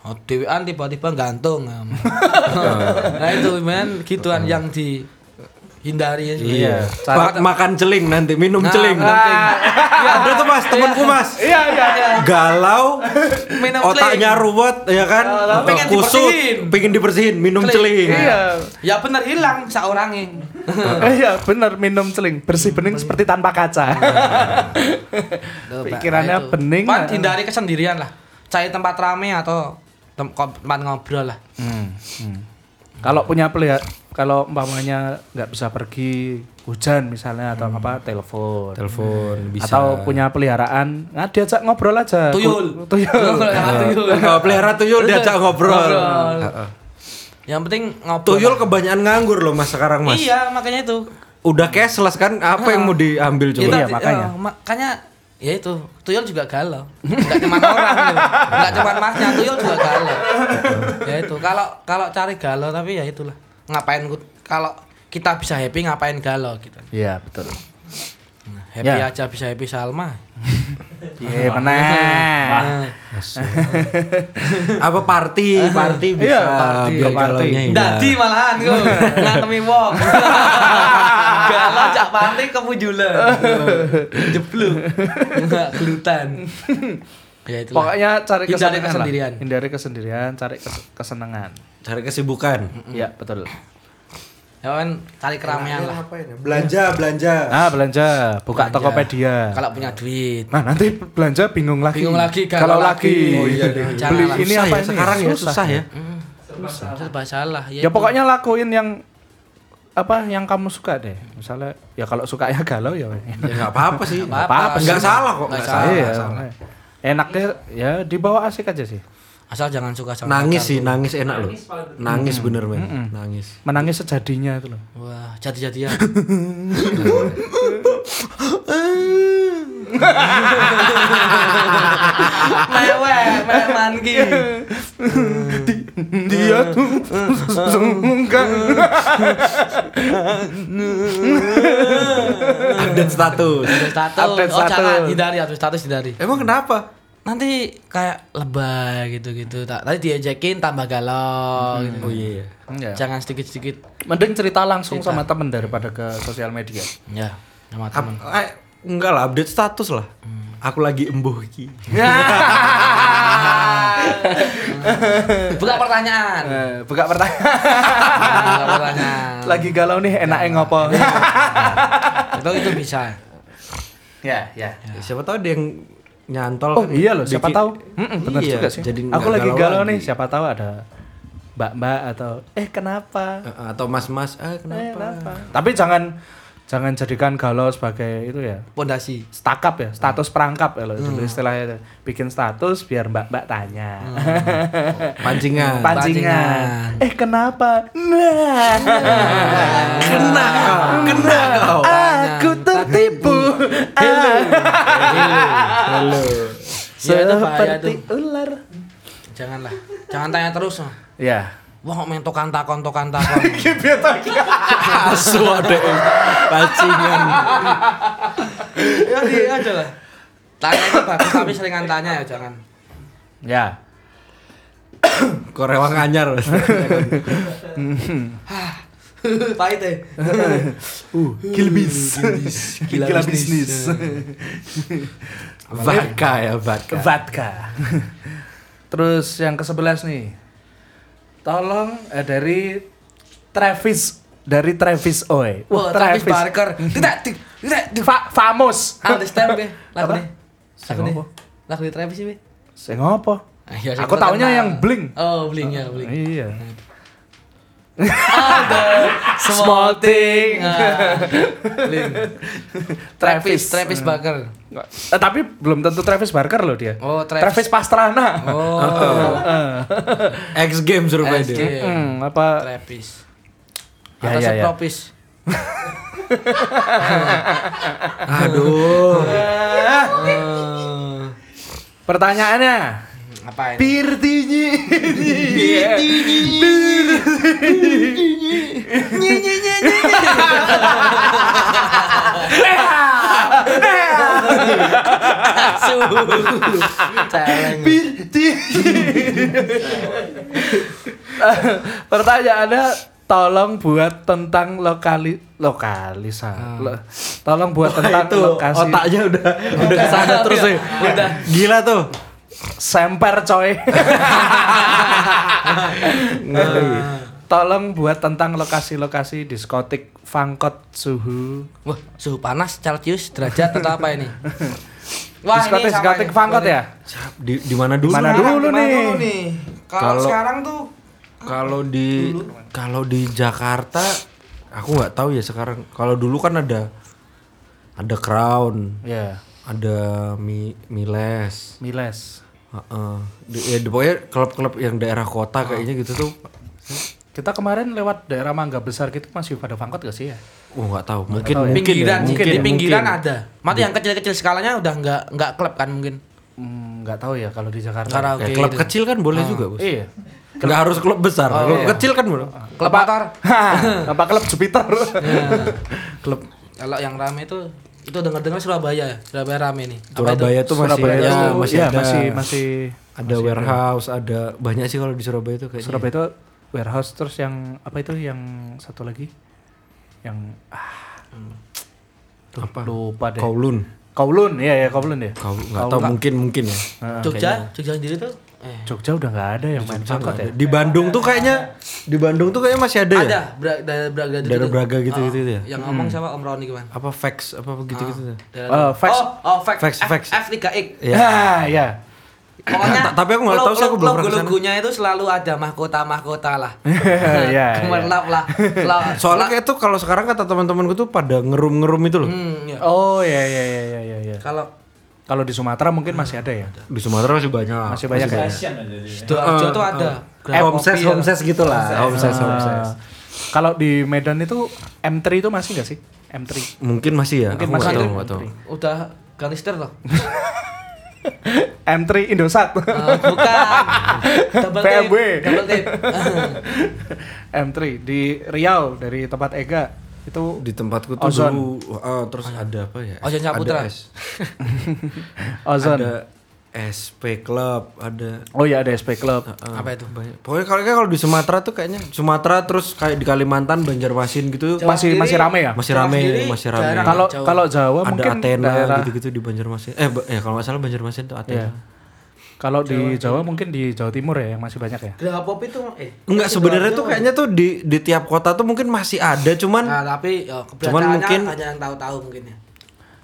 Oh, dewean tiba-tiba gantung. *laughs* nah itu men gituan yang dihindari. Iya. Cara- Ma- makan celing nanti, minum Nah, celing. celing. Ya, ada tuh mas, temanku mas. Iya, iya, iya. Galau, Minum otaknya ruwet, ya kan? Pengen Kusut, dibersihin. pengen dibersihin, minum Celing. celing. Iya. Ya bener hilang seorangnya. *laughs* Iya, bener minum celing, bersih bening seperti tanpa kaca. *laughs* Pikirannya Nah, itu. bening. Pan nah. hindari kesendirian lah. Cari tempat rame atau tempat ngobrol lah. Hmm, hmm. Kalau punya pelihara, kalau umpamanya nggak bisa pergi hujan misalnya atau apa telepon. Telepon bisa. Atau punya peliharaan, nah diajak ngobrol aja. Tuyul. Tuyul. *laughs* tuyul. Kalau pelihara tuyul diajak ngobrol. Yang penting ngobrol. Tuyul kebanyakan nganggur loh mas sekarang mas. Iya, makanya itu. Udah cashless kan, apa yang mau diambil Ya, coba? Iya, makanya. eh, makanya ya itu tuyul juga galau nggak cuma orang gitu. nggak cuma masnya tuyul juga galau ya itu kalau kalau cari galau tapi ya itulah ngapain kalau kita bisa happy ngapain galau gitu Iya, betul. Nah, happy Ya. aja bisa happy Salma *laughs* Iya, meneh. *laughs* apa party, party bisa Iya, party, biar party. hilang. Dadi malahan ku *laughs* ngatemi wong. Galau cak pantai kemujulan. Jeblok. Enggak gelutan. Ya. Pokoknya cari Hindari kesenangan lah. kesendirian. Hindari kesendirian, cari kes- kesenangan. Cari kesibukan. Iya, betul. Ya kan cari keramaian lah. Belanja, belanja. Nah, belanja, buka Belanja. Tokopedia. Kalau punya duit. Nah, nanti belanja bingung lagi. Bingung lagi, kalau lagi. lagi. Oh, iya deh. Beli Janganlah. ini Susah apa ya, ini? sekarang ya susah ya. Susah. Serba salah. Ya itu. pokoknya lakuin yang apa yang kamu suka deh. Misalnya ya kalau suka ya galau ya. Ya nggak apa-apa sih. Nggak apa-apa. Nggak salah kok. Nggak salah. salah. Iya. Enaknya ya dibawa asik aja sih. Asal jangan suka sama Nangis pacar sih, nangis enak loh. Nangis bener men, nangis. Menangis sejadinya itu loh. Wah, jadi-jadian. *laughs* Mewek, mewek manki. Dia tuh enggak. Update status. Status. Update oh, status. jangan hindari update status hindari. Emang kenapa? Nanti kayak lebay gitu-gitu. Tak- Tadi diajakin tambah galau gitu. Oh iya. Enggak. Jangan sedikit-sedikit Mending cerita langsung sama temen daripada ke sosial media. ya sama Ap- teman. eh, enggak lah, update status lah. Aku lagi embuh ki. *laughs* Buka pertanyaan. Eh, buka pertanyaan. Buka pertanyaan. Lagi galau nih enaknya ngopo. itu itu bisa. ya, ya. Ya, siapa tahu dia yang nyantol Oh kan iya loh, siapa tahu? Mm-mm, bener Iya, juga sih. Jadi Aku lagi galau nih, siapa tahu ada mbak-mbak atau eh kenapa? Eh, atau mas-mas, ah Eh, kenapa? kenapa? Tapi jangan jangan jadikan galau sebagai itu ya. Pondasi. Stakap ya, status perangkap ya loh dulu istilahnya itu. Bikin status biar mbak-mbak tanya. *laughs* Pancingan. Pancingan. eh kenapa? Nah. *laughs* Kena kau, kena kau. Aku tertipu. *laughs* Ah. Halo. Ya, itu bahaya Seperti ular. Janganlah. Jangan tanya terus. Ya. Wah, kok main tokan takon tokan takon. *laughs* Asu ada pancingan. ya di aja lah. Tanya itu bagus tapi seringan tanya ya jangan. Ya. Korewang anyar. Pahit deh. Uh, kilbis. Gila, bisnis. Vodka ya, vodka. Vodka. Terus yang ke-11 nih. Tolong eh, dari Travis dari Travis Oi. Wah, Travis Barker. Tidak, tidak, tidak. Fa famous. Ada stem be. *laughs* Lagu Apa? nih. Lagu nih. Lagu di Travis sih be. Sing apa? Ah, iya, Aku taunya yang Blink. Oh, Blink ya, Blink. Iya. Ada Small thing. Blink. *laughs* Travis, Travis Barker. Eh, tapi belum tentu Travis Barker loh dia. Oh, Travis. Travis Pastrana. Oh, *laughs* X Games rupanya dia. Hmm, apa Travis. Ya, Atau ya, ya. Sepropis. *laughs* Aduh. Pertanyaannya, Apa ini? Pirtinyi. Celeng. Pertanyaannya tolong buat tentang lokali lokalisa. Lo- tolong buat tentang itu lokasi otaknya udah udah ke sana terus ya. Udah. Gila tuh. Semper coy. *laughs* tolong buat tentang lokasi-lokasi diskotik fangkot suhu. Wah, suhu panas Celcius derajat atau apa ini? *laughs* Wah, diskotik diskotik fangkot ya? Di di mana dulu? Mana dulu nih? dulu nih? Kalau sekarang tuh Kalau di kalau di Jakarta aku nggak tahu ya sekarang. Kalau dulu kan ada ada Crown, Ya, ada Mi, Miles. Miles. Heeh. Di, ya, pokoknya klub-klub yang daerah kota kayaknya gitu tuh. Kita kemarin lewat daerah Mangga Besar gitu masih pada fangkot gak sih ya? Oh nggak tahu. Mungkin tahu ya. mungkin pinggiran, ya, mungkin, mungkin di pinggiran mungkin. ada. Mati yang kecil-kecil skalanya udah nggak nggak klub kan mungkin. Hmm, nggak tahu ya kalau di Jakarta. Karaoke. Ya, klub gitu. kecil kan boleh juga, Bos. Iya. Nggak harus klub besar. klub kecil kan boleh. Klub motor. *laughs* Apa klub Jupiter? klub Kalau yang rame itu itu dengar-dengar Surabaya ya. Surabaya rame nih. Apa itu? Surabaya tuh masih Surabaya ya, itu masih ya, ada masih masih ada warehouse, ada banyak sih kalau di Surabaya itu kayaknya. Surabaya itu warehouse terus yang apa itu yang satu lagi yang ah, tuh, Apa? lupa deh. Kowloon. Kowloon, iya ya Kowloon ya. Kau nggak tahu mungkin mungkin ya. Jogja, Jogja sendiri tuh eh Jogja udah nggak ada yang main fangkot ya. Di Bandung tuh kayaknya di Bandung tuh kayaknya masih ada, ya. ada daerah Braga gitu. Daerah Braga gitu-gitu ya. Yang ngomong siapa Om Roni gimana? Apa fax apa begitu gitu ya. Oh, fax. Oh, oh, fax. Fax, F, fax. F3X. Ya. Ah, ya. Pokoknya Ta- tapi aku nggak tahu sih, aku belum pernah ke sana. Logo-logonya itu selalu ada mahkota-mahkota lah. *laughs* Iya, *laughs* Gemerlap lah. *laughs* Lah- Soalnya kayak tuh kalau sekarang kata teman-temanku tuh pada ngerum-ngerum itu loh. Hmm, ya. Oh, ya ya ya ya ya ya. Kalau Kalau di Sumatera mungkin masih ada ya. Di Sumatera masih banyak. Masih banyak ya. Sidoarjo tuh ada. Gerai Homses, kopi ya. homses gitu lah. Homses, homses. Kalau di Medan itu M3 itu masih nggak sih? M3. Mungkin masih ya. Mungkin Aku masih nggak tahu, ada. Udah ganti setir loh. M3 Indosat. Ah, bukan. Double tip. BMW. Double tip. *laughs* M3 di Riau dari tempat Ega itu Di tempatku tuh Ozon. dulu ah, terus ada apa ya? Ozon Saputra. *laughs* Ada S- Ozon. Ada SP Club, ada Oh iya ada SP Club. ah, Apa itu? banyak. Pokoknya kalau kayak kalau di Sumatera tuh kayaknya Sumatera terus kayak di Kalimantan, Banjarmasin gitu Masih masih rame ya? masih Jawa rame, sendiri masih rame. Kalau Jawa. kalau Jawa ada mungkin Athena daerah gitu-gitu di Banjarmasin. Eh, ya kalau nggak salah Banjarmasin tuh Athena. Iya. Kalau di Jawa mungkin di Jawa Timur ya yang masih banyak ya. Gerai pop itu eh Enggak sebenarnya tuh kayaknya tuh di di tiap kota tuh mungkin masih ada cuman Nah, tapi ya, Cuman mungkin- hanya yang tahu-tahu mungkin ya.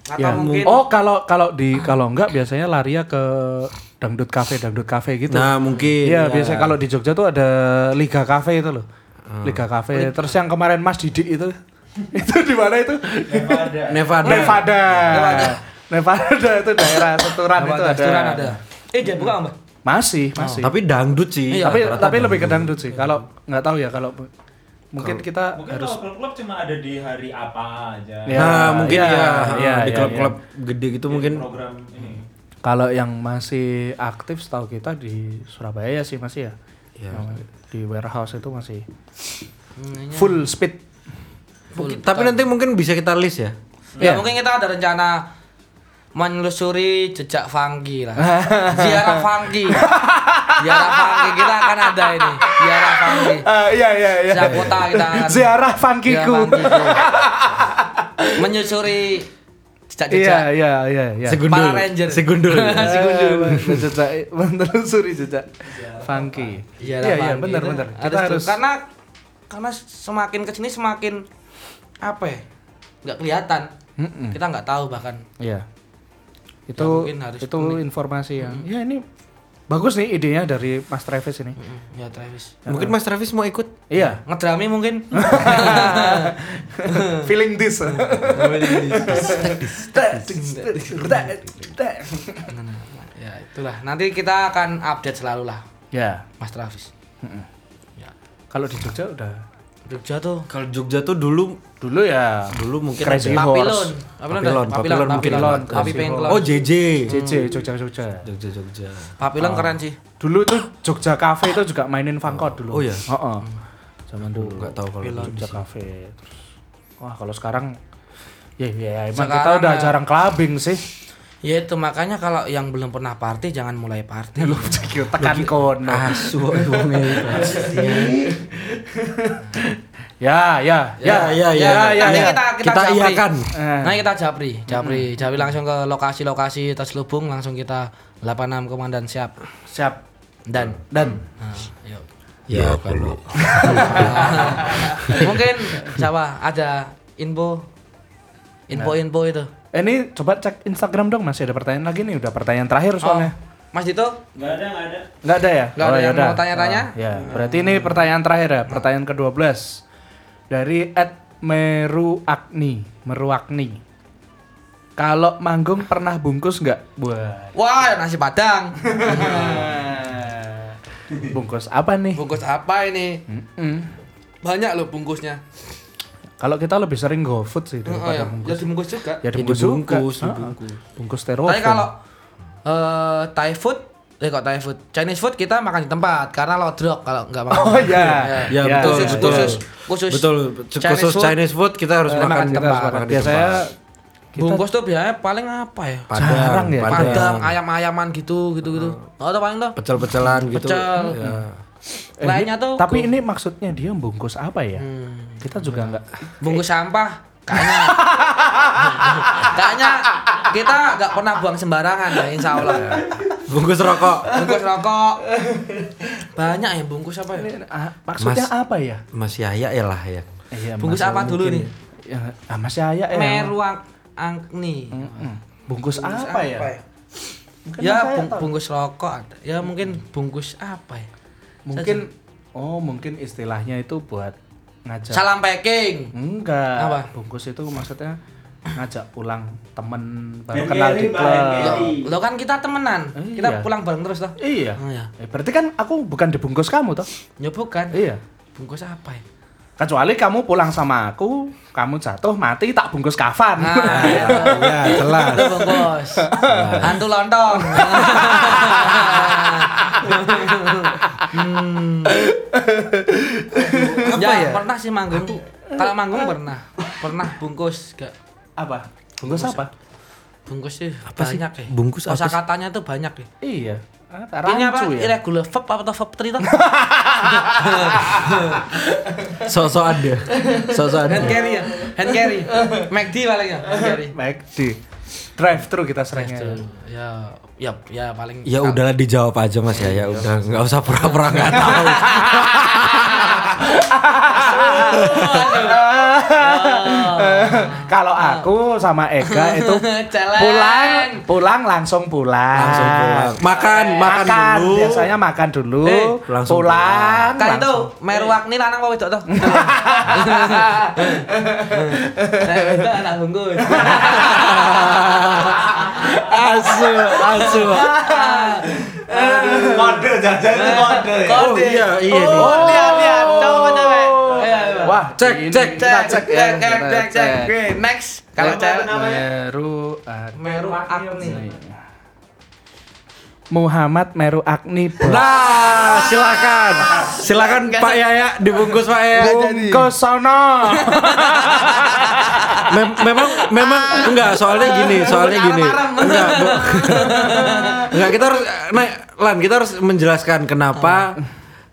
Atau Ya. mungkin Oh kalau kalau di kalau enggak biasanya lari ya ke dangdut cafe dangdut cafe gitu. nah mungkin Iya biasanya kalau di Jogja tuh ada Liga Cafe itu loh. Liga Cafe. Terus yang kemarin Mas Didik itu *laughs* itu di mana itu? Nevada. Nevada. Nevada itu daerah Seturan itu ada. Ada. Eh, dia buka Mbak. Masih, masih. Tapi dangdut sih. Iya, tapi tapi lebih ke dangdut. dangdut sih. Kalau nggak tahu ya kalau mungkin kita Mungkin harus kalau klub-klub cuma ada di hari apa aja. Ya, nah, mungkin iya, ya, iya, di iya, klub-klub gede gitu mungkin program ini. kalau yang masih aktif setahu kita di Surabaya sih masih ya. Iya. Yang Di warehouse itu masih full speed. Mungkin- tapi nanti mungkin bisa kita list ya. Ya, Iya. mungkin kita ada rencana menelusuri jejak funky lah. *laughs* Ziarah funky. Ziarah funky kita akan ada ini. Ziarah funky. *laughs* Ah, iya iya iya. Setiap kota kita akan Ziarah funkyku. *laughs* Menyusuri Iya jejak-jejak iya iya iya. Segundul. para ranger. Segundul. Segundul. Jejak menelusuri jejak funky. Iya iya funky benar itu benar. Kita harus, karena karena semakin ke sini semakin apa ya? Nggak kelihatan. Mm-mm. Kita nggak tahu bahkan. Iya. Itu mungkin harus itu informasi yang ya ini bagus nih idenya dari Mas Travis ini. Mm, Ya Travis. Mungkin Mas Travis mau ikut. Iya. Ngedrami mungkin. *laughs* *laughs* Feeling this. *laughs* ya itulah. Nanti kita akan update selalu lah, ya, Mas Travis. Ya. kalau di Jogja udah Jogja tuh Kalau Jogja tuh dulu Dulu ya dulu mungkin Crazy ada- Horse. Papilon. Papilon, Papilon, Papilon mungkin. Papilon, Papilon, Papi Crazy Pengklon. Oh JJ. JJ Jogja Jogja. Jogja Jogja. Papilon keren sih. Dulu tuh Jogja Cafe itu juga mainin Fangkot dulu. Oh, iya? Heeh. Zaman dulu. Enggak tahu kalau Jogja Cafe. Terus wah kalau sekarang ya ya emang Sekarang kita udah ya- jarang clubbing sih. Ya itu makanya kalau yang belum pernah party jangan mulai party. Lu tekan kono. Asu wonge itu. *laughs* Ya, ya, Ya, ya, ya. ya, ya, Nanti ya. kita kita, Kita japri. iakan. Eh. Nanti kita japri, japri, japri langsung ke lokasi-lokasi terselubung langsung kita 86 komandan siap Siap. dan Dan nah, yuk. Ya kalau *laughs* mungkin siapa ada info info-info itu. eh, ini coba cek Instagram dong masih ada pertanyaan lagi nih udah pertanyaan terakhir soalnya. Mas Dito, Nggak ada, nggak ada. Nggak ada ya? Nggak ada yang yaudah. mau tanya-tanya? Oh, ya, berarti ini pertanyaan terakhir ya, pertanyaan ke-12. Dari Ed Meru Agni, Meru Agni. Kalau manggung pernah bungkus nggak? Buat wah nasi padang. *laughs* bungkus apa nih? Bungkus apa ini? Mm-mm. Banyak loh bungkusnya. Kalau kita lebih sering GoFood sih Oh, daripada ya. bungkus. Ya dibungkus juga. Ya dibungkus juga. dibungkus, Heeh. dibungkus. Bungkus styrofoam. Tapi kalau eh Thai food, eh kok Thai food, Chinese food kita makan di tempat karena lodrok kalau nggak makan. Oh iya. Ya, Ya, betul, khusus, ya, betul. khusus, khusus, Betul, Chinese khusus food. Chinese food kita harus Eh, makan makan di tempat. makan di Biasanya tempat. Bungkus tuh biasanya paling apa ya? Padang, Jarang ya? Padang, ayam-ayaman gitu, gitu, gitu. Oh, itu paling tuh. Pecel-pecelan gitu. Pecel. Ya. Eh, Lainnya tuh Tapi ini maksudnya dia bungkus apa ya? Hmm. Kita juga nggak. bungkus sampah. Kayaknya, *laughs* kayaknya kita nggak pernah buang sembarangan ya, insya Allah. Bungkus rokok. Bungkus rokok. Banyak ya bungkus apa ya? Ah, maksudnya Mas- apa ya? Masih ayak ya lah ya. Iya, Bungkus apa dulu mungkin- nih? Ya, ah, masih Aya ya. Meruang angni. Mm-mm. Bungkus, apa, ya? Mungkin ya Mas Aya bung- tahu. bungkus rokok ada. Ya mungkin bungkus apa ya? Mungkin oh mungkin istilahnya itu buat ngajak. Salam packing. Enggak. Apa? Bungkus itu maksudnya ngajak pulang temen baru Ben kenal di klub. Lo kan kita temenan. Eh, Kita iya. pulang bareng terus toh. Iya. Oh, iya. Eh, berarti kan aku bukan dibungkus kamu toh? Ya bukan. Iya. Bungkus apa ya? Kecuali kamu pulang sama aku, kamu jatuh mati tak bungkus kafan. Nah, Ya, ya, jelas. itu bungkus. Hantu lontong. *laughs* hmm. ya, ya? pernah sih manggung. Kalau manggung pernah. Pernah bungkus gak apa? Bungkus apa? bungkus sih Apa sih? banyak ya. Bungkus apa Kosa sih? katanya tuh banyak ya. Iya. Ah, Ini apa? ya. Irregular verb apa verb 3 tuh? *laughs* Sosok ada. Sosok ada. Hand carry ya. Hand carry. *laughs* McD paling ya. Hand carry. Di drive thru kita seringnya. Ya, ya, ya paling. Ya udahlah dijawab aja Mas ya. Ya udah nggak usah pura-pura nggak tahu. *laughs* *laughs* Kalau aku sama Ega itu *laughs* Jalan. pulang pulang langsung pulang. Langsung pulang. Makan, makan, dulu. Biasanya makan dulu, Eh, langsung pulang. Kan itu nih lanang apa wedok tuh? Nah, *laughs* wedok anak bungkus. Asu, asu. Kode jajan itu kode. Oh iya, iya nih. Oh, lihat lihat, coba coba. Ayo, ayo. Wah, Cek, cek, kita cek, cek, cek, ya, cek, cek, cek. Oke, next. Kalau cewek namanya? Meru. Meru Agni. Muhammad Meru Agni. bos. Nah, silakan. Silakan Pak Yaya dibungkus Pak Yaya. Bungkus sono. Mem- memang memang enggak soalnya gini, soalnya gini. Enggak, Bu- enggak kita harus nah, Lan, kita harus menjelaskan kenapa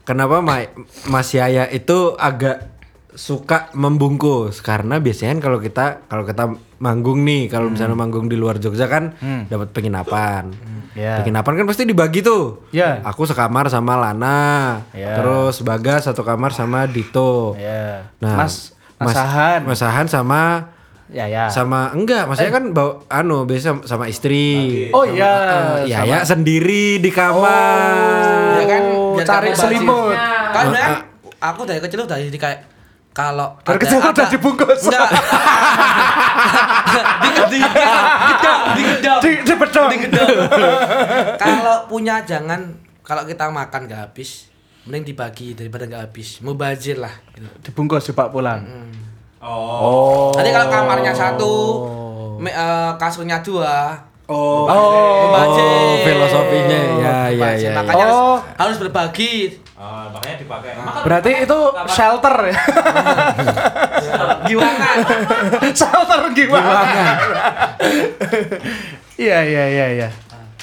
kenapa Ma- Mas Yaya itu agak suka membungkus karena biasanya kan kalau kita kalau kita manggung nih, kalau misalnya manggung di luar Jogja kan dapat penginapan. Ya. Penginapan kan pasti dibagi tuh. Ya. Aku sekamar sama Lana, Ya. terus Bagas satu kamar sama Dito. Ya. Nah, Mas Masahan. Mas Ahan sama Ya ya. sama enggak, maksudnya kan bawa anu biasa sama istri. Oh iya. Eh, ya ya sendiri di kamar. Ya kan, Oh, biar cari selimut. baju. Kan sebenarnya aku dari kecil udah jadi kayak kalau Dari ada- kecil udah ada- dibungkus. Enggak. *laughs* di di di. Di di. Di. Kalau punya jangan kalau kita makan gak habis mending dibagi daripada nggak habis mubazir lah gitu. Dibungkus dibawa pulang. Oh. nanti kalau kamarnya satu me- eh, kasurnya dua Oh, Oh. mubazir oh, filosofinya ya ya Mubazir. ya. makanya harus- Oh. harus berbagi Ah, makanya dipakai. Maka Berarti itu shelter ya. *laughs* giwangan *laughs* shelter gimana? Iya iya iya iya.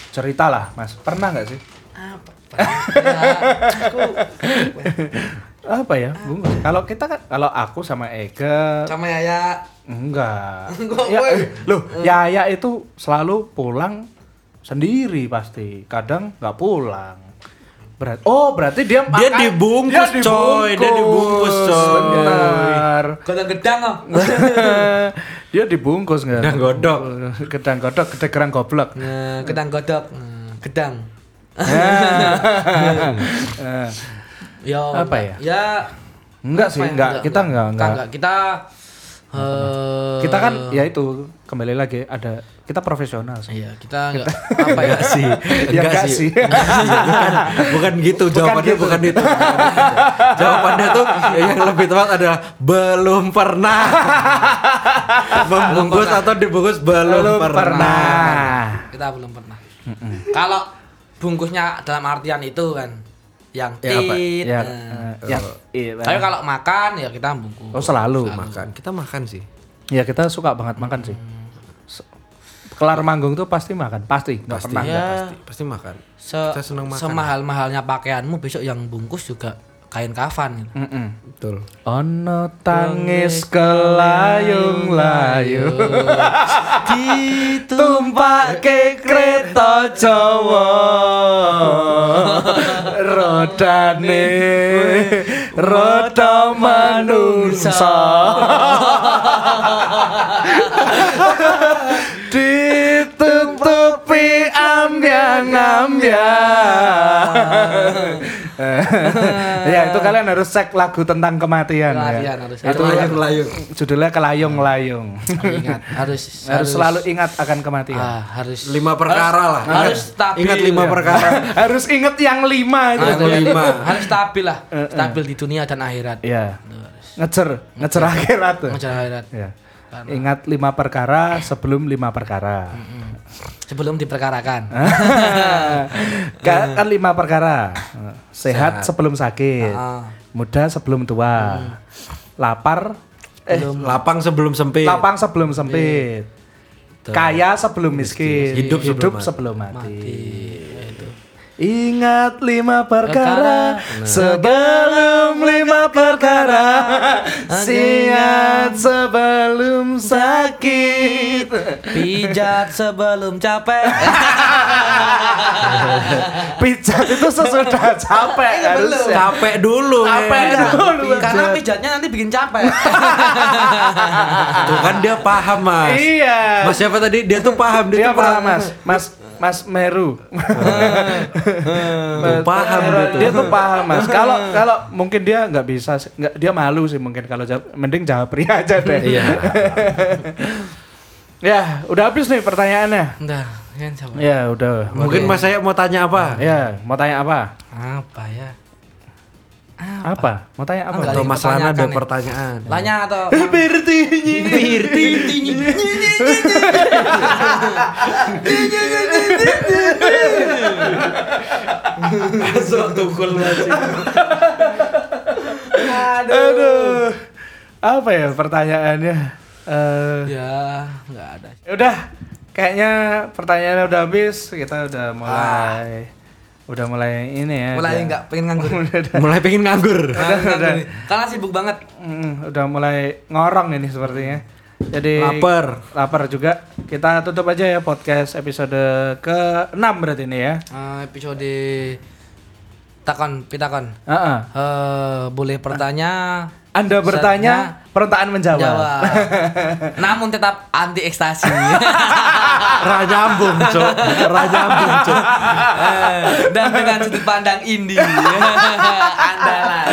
Cerita lah, Mas. Pernah nggak sih? apa ya, aku *laughs* Apa ya? Bungkus. Kalau kita kan kalau aku sama Ega sama Yaya enggak. *laughs* Ya, eh, loh, Yaya itu selalu pulang sendiri pasti. Kadang nggak pulang. Berat. Oh, berarti dia Dia makan- dibungkus, coy. Dia dibungkus, coy. Benar. gedang-gedang oh. *laughs* dia dibungkus nggak? Gedang godok. Gedang godok, gedang gerang goblok. Nah, gedang godok Nah, gedang Eh, *laughs* ya Apa ya? ya enggak sih, ya? enggak. Kita enggak, enggak. kita eh Kita kan ya itu kembali lagi ada kita profesional sih. iya kita enggak apa ya sih. *laughs* Ya, enggak sih. bukan, bukan gitu jawabannya gitu. bukan itu. jawabannya tuh yang lebih tepat adalah belum pernah. *laughs* Membungkus atau dibungkus belum, Belum pernah. pernah. kita belum pernah kalau bungkusnya dalam artian itu kan yang Ya, apa? Ya, nah. eh, ya, iya. tapi kalau makan ya kita bungkus Oh selalu. Makan. Kita makan sih. Ya kita suka banget makan sih. Se- Kelar manggung tuh pasti makan, pasti. Nggak Pasti, pernah. ya. pasti, pasti makan. Se Kita seneng makan. semahal-mahalnya pakaianmu besok yang bungkus juga kain kafan gitu. Mm-mm. Betul. Ono tangis kelayung-layung *laughs* Tumpak ke kereta Jawa Rodane Roda manungsa *laughs* Ditutupi ambyang-ambyang *laughs* Ya itu kalian harus cek lagu tentang kematian, Kematian ya. harus. Itu Layung-layung. judulnya kelayung-layung ingat *laughs* harus harus selalu ingat akan kematian. ah, harus Lima perkara lah. harus stabil Ingat lima ya. perkara. *laughs* harus ingat yang lima itu. Yang lima. harus stabil lah stabil di dunia dan akhirat Ya. Ngecer, ngecer akhirat tuh. Ngejar akhirat Ya. Ingat lima perkara sebelum lima perkara. Sebelum diperkarakan *laughs* kan, kan lima perkara. Sehat, sebelum sakit. Ah. Muda sebelum tua. Lapar eh Lapang sebelum sempit. lapang sebelum sempit. Kaya sebelum miskin. Hidup sebelum mati. sebelum mati. itu Ingat lima perkara. Sebelum lima perkara Siat sebelum sakit. Pijat sebelum capek. Pijat itu sesudah capek harusnya. Capek dulu. Capek ya. dulu karena pijatnya nanti bikin capek. Tuh kan dia paham mas. Iya. Mas siapa tadi? Dia tuh paham. Dia Dia, tuh paham mas. Mas Mas Meru. Tuh, paham dia tuh. dia tuh paham mas. Kalau kalau mungkin dia nggak bisa nggak dia malu sih mungkin kalau jawab mending jawab pria *laughs* aja deh. Iya. ya udah habis nih pertanyaannya. Udah kan siapa ya udah. Mungkin mas saya mau tanya apa? ya mau tanya apa? Apa ya apa mau tanya apa. Atau Mas Lana ada Pertanyaan nih. pertanyaan? Lanya atau *laughs* Bertinyi. Masuk tukul masih. Aduh. Apa ya pertanyaannya? Eh, ya nggak ada ya udah, kayaknya pertanyaannya udah habis. Kita udah mulai, udah mulai ini ya. mulai udah- nggak pengen nganggur *laughs* Mulai pengen nganggur. Nganggur. karena sibuk banget Mm, udah mulai ngorong ini sepertinya. Jadi Laper. lapar juga. Kita tutup aja ya podcast episode ke-6 berarti ini ya. Eh, episode takon pitakon Heeh. Eh, boleh bertanya Anda bertanya, peruntaan menjawab. jawab *laughs* namun tetap anti ekstasi *laughs* Ra nyambung, Cok. Ra nyambung, Cok. Eh, dan dengan sudut pandang indie *laughs* andalan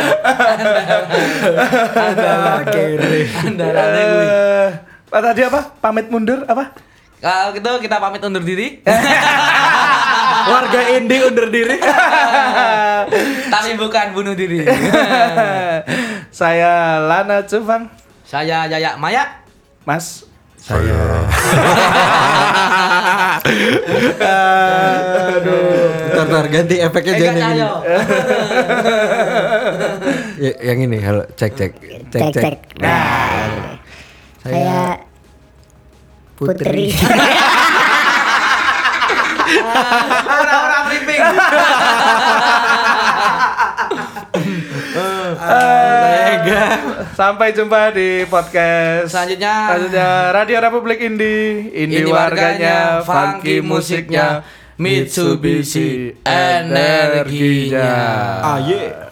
andalan Kere. andalan Eh, Pak tadi apa? Pamit mundur apa? Kalau gitu kita pamit undur diri. Warga indie undur diri. Tapi bukan bunuh diri. Saya Lana Cufang, Saya Yaya Maya. Mas. Bentar, bentar, ganti efeknya Eh, jangan yang ini. Ya, yang ini, halo, cek, cek, cek, Cek cek. Nah, saya Putri. Orang-orang *laughs* *laughs* Sampai jumpa di podcast Selanjutnya. Selanjutnya Radio Republik Indie, Indie Ini warganya, funky musiknya, Mitsubishi energinya. Aye. Every